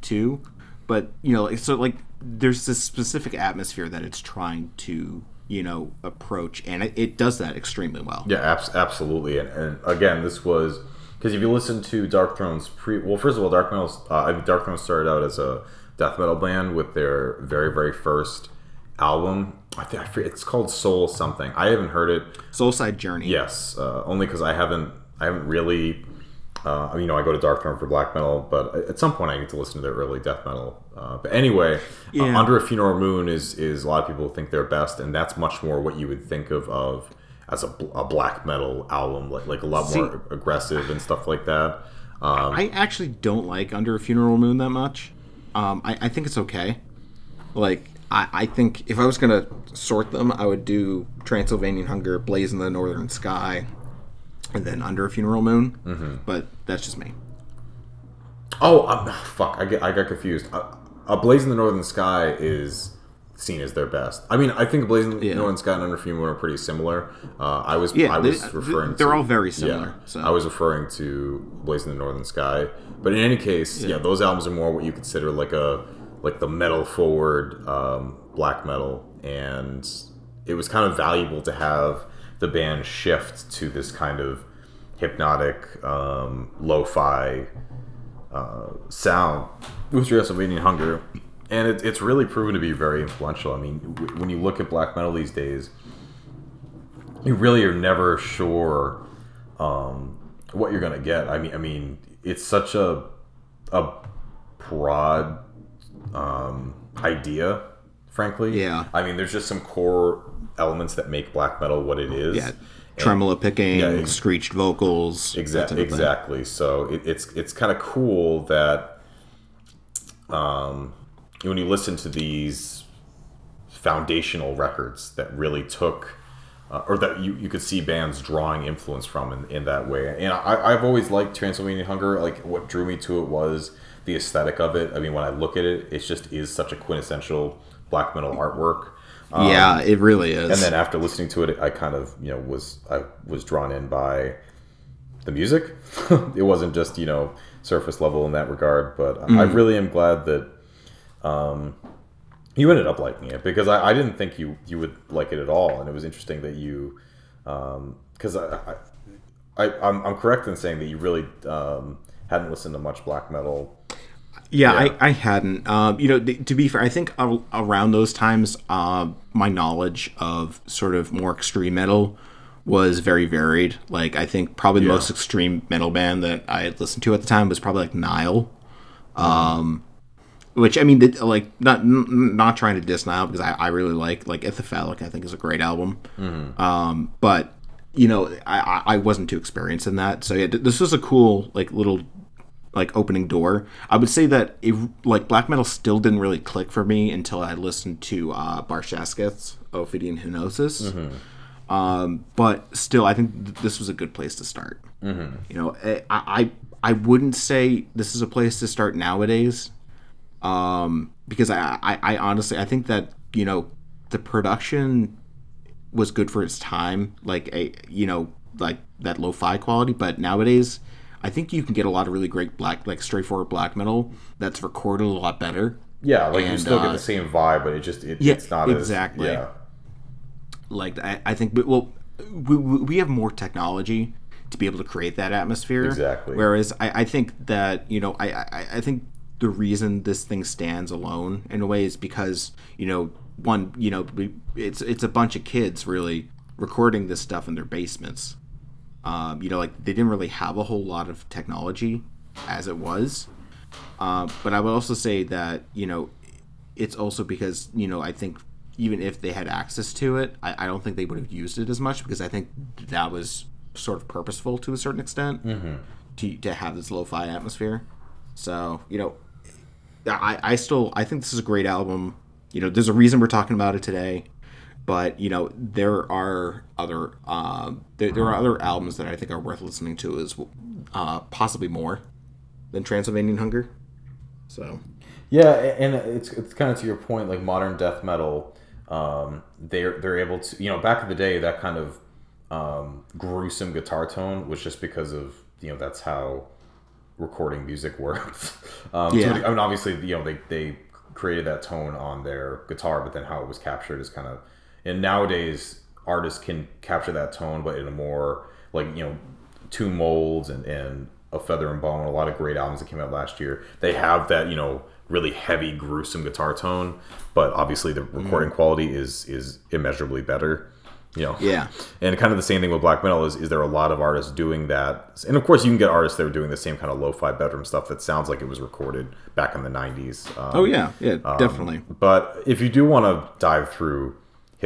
Speaker 3: too. But, you know, so like there's this specific atmosphere that it's trying to, you know, approach. And it, it does that extremely well.
Speaker 2: Yeah, abs- absolutely. And, and again, this was because if you listen to Darkthrone's pre, well, first of all, Dark Metal, uh, Darkthrone started out as a death metal band with their very, very first album. I think I forget, it's called Soul something. I haven't heard it.
Speaker 3: Soulside Journey.
Speaker 2: Yes, uh, only because I haven't, I haven't really. Uh, you know, I go to Darkthrone for black metal, but at some point I need to listen to their early death metal. Uh, but anyway, uh, Under a Funeral Moon is is a lot of people think they're best, and that's much more what you would think of of as a, a black metal album, like like a lot
Speaker 3: See-
Speaker 2: more aggressive and stuff like that. Um,
Speaker 3: I actually don't like Under a Funeral Moon that much. Um, I, I think it's okay. Like, I, I think if I was going to sort them, I would do Transylvanian Hunger, Blaze in the Northern Sky, and then Under a Funeral Moon. Mm-hmm. But that's just me.
Speaker 2: oh, um, fuck! I get I got confused. Uh, a Blaze in the Northern Sky is seen as their best. I mean, I think Blaze in the
Speaker 3: Yeah.
Speaker 2: Northern Sky and Under a Moon are pretty similar. Uh, I was
Speaker 3: Yeah,
Speaker 2: I
Speaker 3: they-
Speaker 2: was referring.
Speaker 3: they're
Speaker 2: to,
Speaker 3: all very similar, so.
Speaker 2: I was referring to Blaze in the Northern Sky, but in any case, yeah. those albums are more what you consider like a like the metal forward um, black metal, and it was kind of valuable to have the band shift to this kind of hypnotic um, lo-fi uh, sound with Transylvanian Hunger, and it, it's really proven to be very influential. I mean, w- when you look at black metal these days, you really are never sure um, what you're gonna get. I mean, I mean, it's such a a broad um, idea, frankly.
Speaker 3: Yeah.
Speaker 2: I mean, there's just some core elements that make black metal what it is.
Speaker 3: Yeah. Tremolo picking,
Speaker 2: Yeah, ex-
Speaker 3: screeched vocals.
Speaker 2: Exactly.
Speaker 3: type of thing.
Speaker 2: Exactly. So it, it's it's kind of cool that um, when you listen to these foundational records that really took, uh, or that you, you could see bands drawing influence from in, in that way. And I, I've always liked Transylvanian Hunger. Like what drew me to it was the aesthetic of it. I mean, when I look at it, it just is such a quintessential black metal artwork. Um,
Speaker 3: yeah, it really is.
Speaker 2: and then after listening to it, I kind of you know was I was drawn in by the music. it wasn't just you know surface level in that regard, but I really am glad that um, you ended up liking it because I, I didn't think you you would like it at all, and it was interesting that you because I, I, I I'm, I'm correct in saying that you really um, hadn't listened to much black metal.
Speaker 3: Yeah,
Speaker 2: Yeah.
Speaker 3: I, I hadn't. Um, you know, th- to be fair, I think ar- around those times, uh, my knowledge of sort of more extreme metal was very varied. Like, I think probably the
Speaker 2: Yeah.
Speaker 3: most extreme metal band that I had listened to at the time was probably like Nile. Um, which I mean, th- like not n- not trying to diss Nile because I, I really like like Ithyphallic. I think is a great album. Um, but you know, I, I wasn't too experienced in that. So yeah, th- this was a cool like little like opening door. I would say that it, like black metal still didn't really click for me until I listened to uh, Barshasketh's Ophidian Henosis. Um, but still, I think th- this was a good place to start. Mm-hmm. You know, I, I I wouldn't say this is a place to start nowadays, um, because I, I I honestly I think that you know the production was good for its time, like a you know like that lo-fi quality. But nowadays, I think you can get a lot of really great black like straightforward black metal that's recorded a lot better.
Speaker 2: Yeah, like you still
Speaker 3: uh,
Speaker 2: get the same vibe, but it just it,
Speaker 3: Yeah,
Speaker 2: it's not
Speaker 3: exactly.
Speaker 2: As, yeah.
Speaker 3: Like I, I think, but well, we, we we have more technology to be able to create that atmosphere.
Speaker 2: Exactly.
Speaker 3: Whereas I, I think that you know I, I I think the reason this thing stands alone in a way is because you know one you know it's it's a bunch of kids really recording this stuff in their basements Um, you know, like they didn't really have a whole lot of technology as it was. Um, but I would also say that you know, it's also because you know I think even if they had access to it, I, I don't think they would have used it as much because I think that was sort of purposeful to a certain extent to to have this lo-fi atmosphere. So you know, I I still I think this is a great album. You know, there's a reason we're talking about it today, but you know there are other um, there, there are other albums that I think are worth listening to as uh, possibly more than Transylvanian Hunger. So
Speaker 2: Yeah, and it's it's kind of to your point, like modern death metal. Um, they're they're able to, you know, back in the day, that kind of um, gruesome guitar tone was just because of you know that's how recording music works. um, so,
Speaker 3: Yeah.
Speaker 2: I mean, obviously, you know, they they created that tone on their guitar, but then how it was captured is kind of. And nowadays, artists can capture that tone, but in a more like you know, Tomb Mold's and and a feather and bone. A lot of great albums that came out last year. They have that you know really heavy, gruesome guitar tone, but obviously the recording quality is is immeasurably better. You know,
Speaker 3: Yeah.
Speaker 2: and kind of the same thing with black metal is, is there a lot of artists doing that and of course you can get artists that are doing the same kind of lo-fi bedroom stuff that sounds like it was recorded back in the 90s um,
Speaker 3: oh yeah, yeah, definitely.
Speaker 2: but if you do want to dive through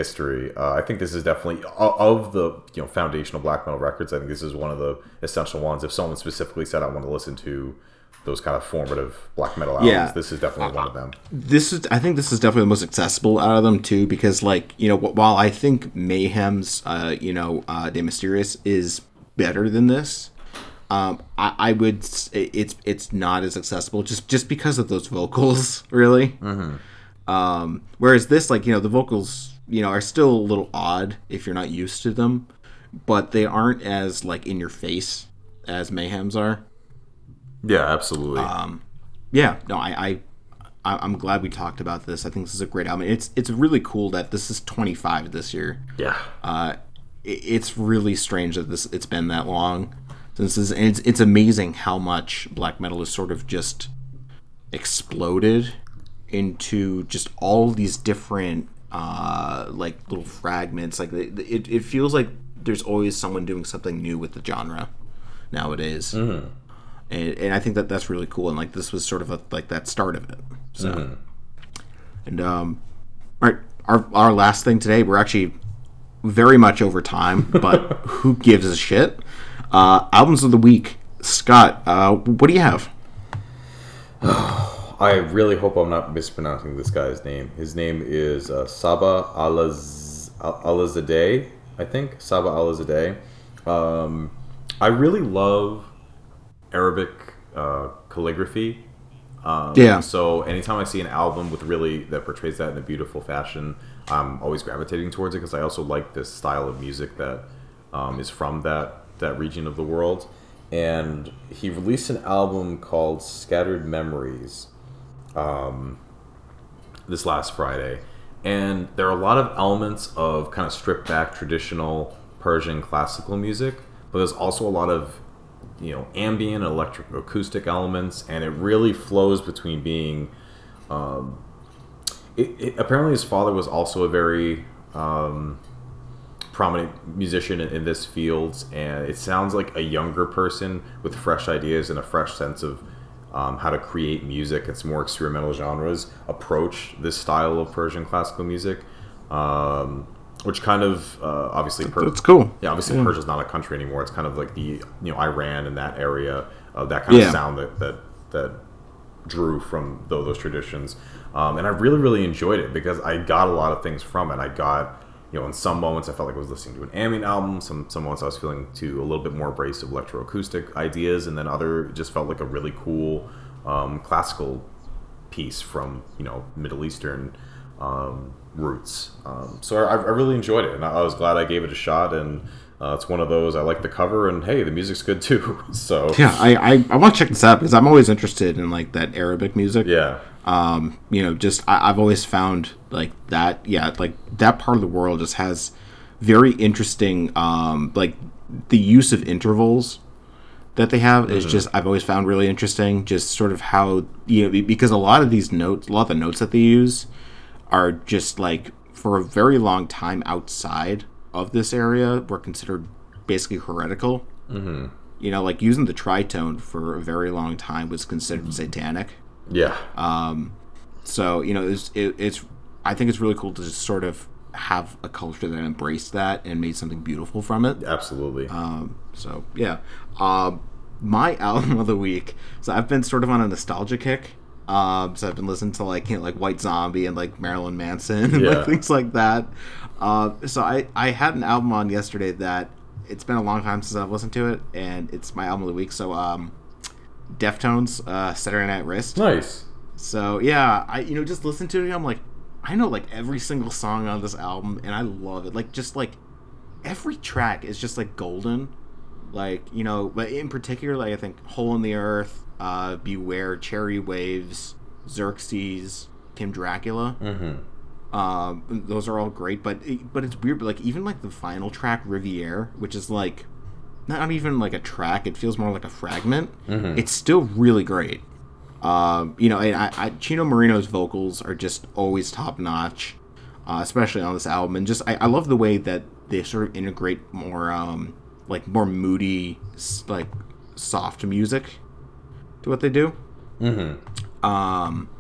Speaker 2: history. Uh, i think this is definitely of the you know foundational black metal records i think this is one of the essential ones. If someone specifically said i want to listen to those kind of formative black metal albums
Speaker 3: Yeah.
Speaker 2: this is definitely one of them.
Speaker 3: This is i think this is definitely the most accessible out of them too because like you know while i think mayhem's uh you know uh de mysterious is better than this um i, I would it's it's not as accessible just just because of those vocals really um whereas this like you know the vocals you know are still a little odd if you're not used to them but they aren't as like in your face as mayhem's are.
Speaker 2: Yeah absolutely.
Speaker 3: Yeah no i i I- i'm glad we talked about this. I think this is a great album. It's it's really cool that this is 25 this year.
Speaker 2: Yeah.
Speaker 3: Uh it- it's really strange that this it's been that long since this and it's, it's amazing how much black metal has sort of just exploded into just all these different uh like little fragments. Like it, it, feels like there's always someone doing something new with the genre nowadays. And, and i think that that's really cool and like this was sort of a, like that start of it so. And um all right our, our last thing today we're actually very much over time but who gives a shit? Uh albums of the week. Scott uh what do you have
Speaker 2: I really hope I'm not mispronouncing this guy's name. His name is uh, Saba Alaz- Alizadeh, I think. Saba Alizadeh. Um, I really love Arabic uh, calligraphy. Um,
Speaker 3: Yeah.
Speaker 2: So anytime I see an album with really that portrays that in a beautiful fashion, I'm always gravitating towards it because I also like this style of music that um, is from that that region of the world. And he released an album called Scattered Memories this last Friday, and there are a lot of elements of kind of stripped back traditional Persian classical music, but there's also a lot of you know ambient electric acoustic elements, and it really flows between being. Um, it, it, apparently, his father was also a very um, prominent musician in, in this field, and it sounds like a younger person with fresh ideas and a fresh sense of um, how to create music and some more experimental genres approach this style of Persian classical music, um, which kind of uh, obviously per-
Speaker 3: That's cool.
Speaker 2: Yeah, obviously Persia's not a country anymore. It's kind of like the you know Iran and that area of that kind
Speaker 3: Yeah.
Speaker 2: of sound that that that drew from tho- those traditions. Um, and I really, really enjoyed it because I got a lot of things from it. I got, you know, in some moments I felt like I was listening to an ambient album. Some some moments I was feeling to a little bit more abrasive electroacoustic ideas, and then other just felt like a really cool um, classical piece from you know Middle Eastern um, roots. Um, so I, I really enjoyed it, and I, I was glad I gave it a shot. And uh, it's one of those I like the cover, and hey, the music's good too. so
Speaker 3: Yeah, I I, I want to check this out because I'm always interested in like that Arabic music.
Speaker 2: yeah.
Speaker 3: Um, you know, just I, I've always found like that. Yeah, like that part of the world just has very interesting, um, like the use of intervals that they have is just I've always found really interesting. Just sort of how you know because a lot of these notes, a lot of the notes that they use are just like for a very long time outside of this area were considered basically heretical. Mm-hmm. You know, like using the tritone for a very long time was considered satanic.
Speaker 2: Yeah.
Speaker 3: Um, So you know, it's it, it's I think it's really cool to just sort of have a culture that embraced that and made something beautiful from it.
Speaker 2: Absolutely.
Speaker 3: Um, so yeah, um, my album of the week. So I've been sort of on a nostalgia kick. Um, so I've been listening to like you know, like White Zombie and like Marilyn Manson and
Speaker 2: Yeah.
Speaker 3: like things like that. Uh, so I I had an album on yesterday that it's been a long time since I've listened to it, and it's my album of the week. So um, Deftones, uh, Saturday Night Wrist.
Speaker 2: nice.
Speaker 3: So yeah, I you know just listen to it. I'm like, I know like every single song on this album, and I love it. Like just like every track is just like golden. Like you know, but in particular, like I think "Hole in the Earth," uh, "Beware," "Cherry Waves," "Xerxes," "Kim Dracula."
Speaker 2: Mm-hmm.
Speaker 3: Um, those are all great, but but it's weird. But like even like the final track, "Riviere," which is like not even like a track; it feels more like a fragment. It's still really great. Um, you know, and I, I, Chino Moreno's vocals are just always top notch, uh, especially on this album. And just I, I love the way that they sort of integrate more um, like more moody, like soft music to what they do.
Speaker 2: Mm-hmm.
Speaker 3: Um,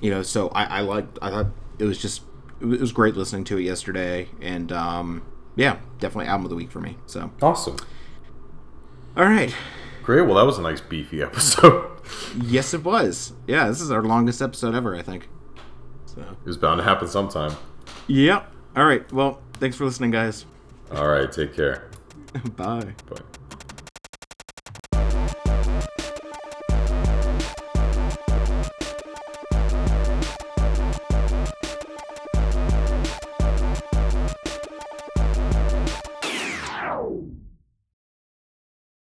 Speaker 3: you know, so I, I liked. I thought it was just it was, great listening to it yesterday, and um, yeah, definitely album of the week for me. So
Speaker 2: Awesome.
Speaker 3: all right,
Speaker 2: Great. Well, that was a nice beefy episode.
Speaker 3: yes, it was. Yeah, this is our longest episode ever, I think. So
Speaker 2: it was bound to happen sometime.
Speaker 3: yep. All right. Well, thanks for listening, guys.
Speaker 2: All right. Take care.
Speaker 3: Bye.
Speaker 2: Bye.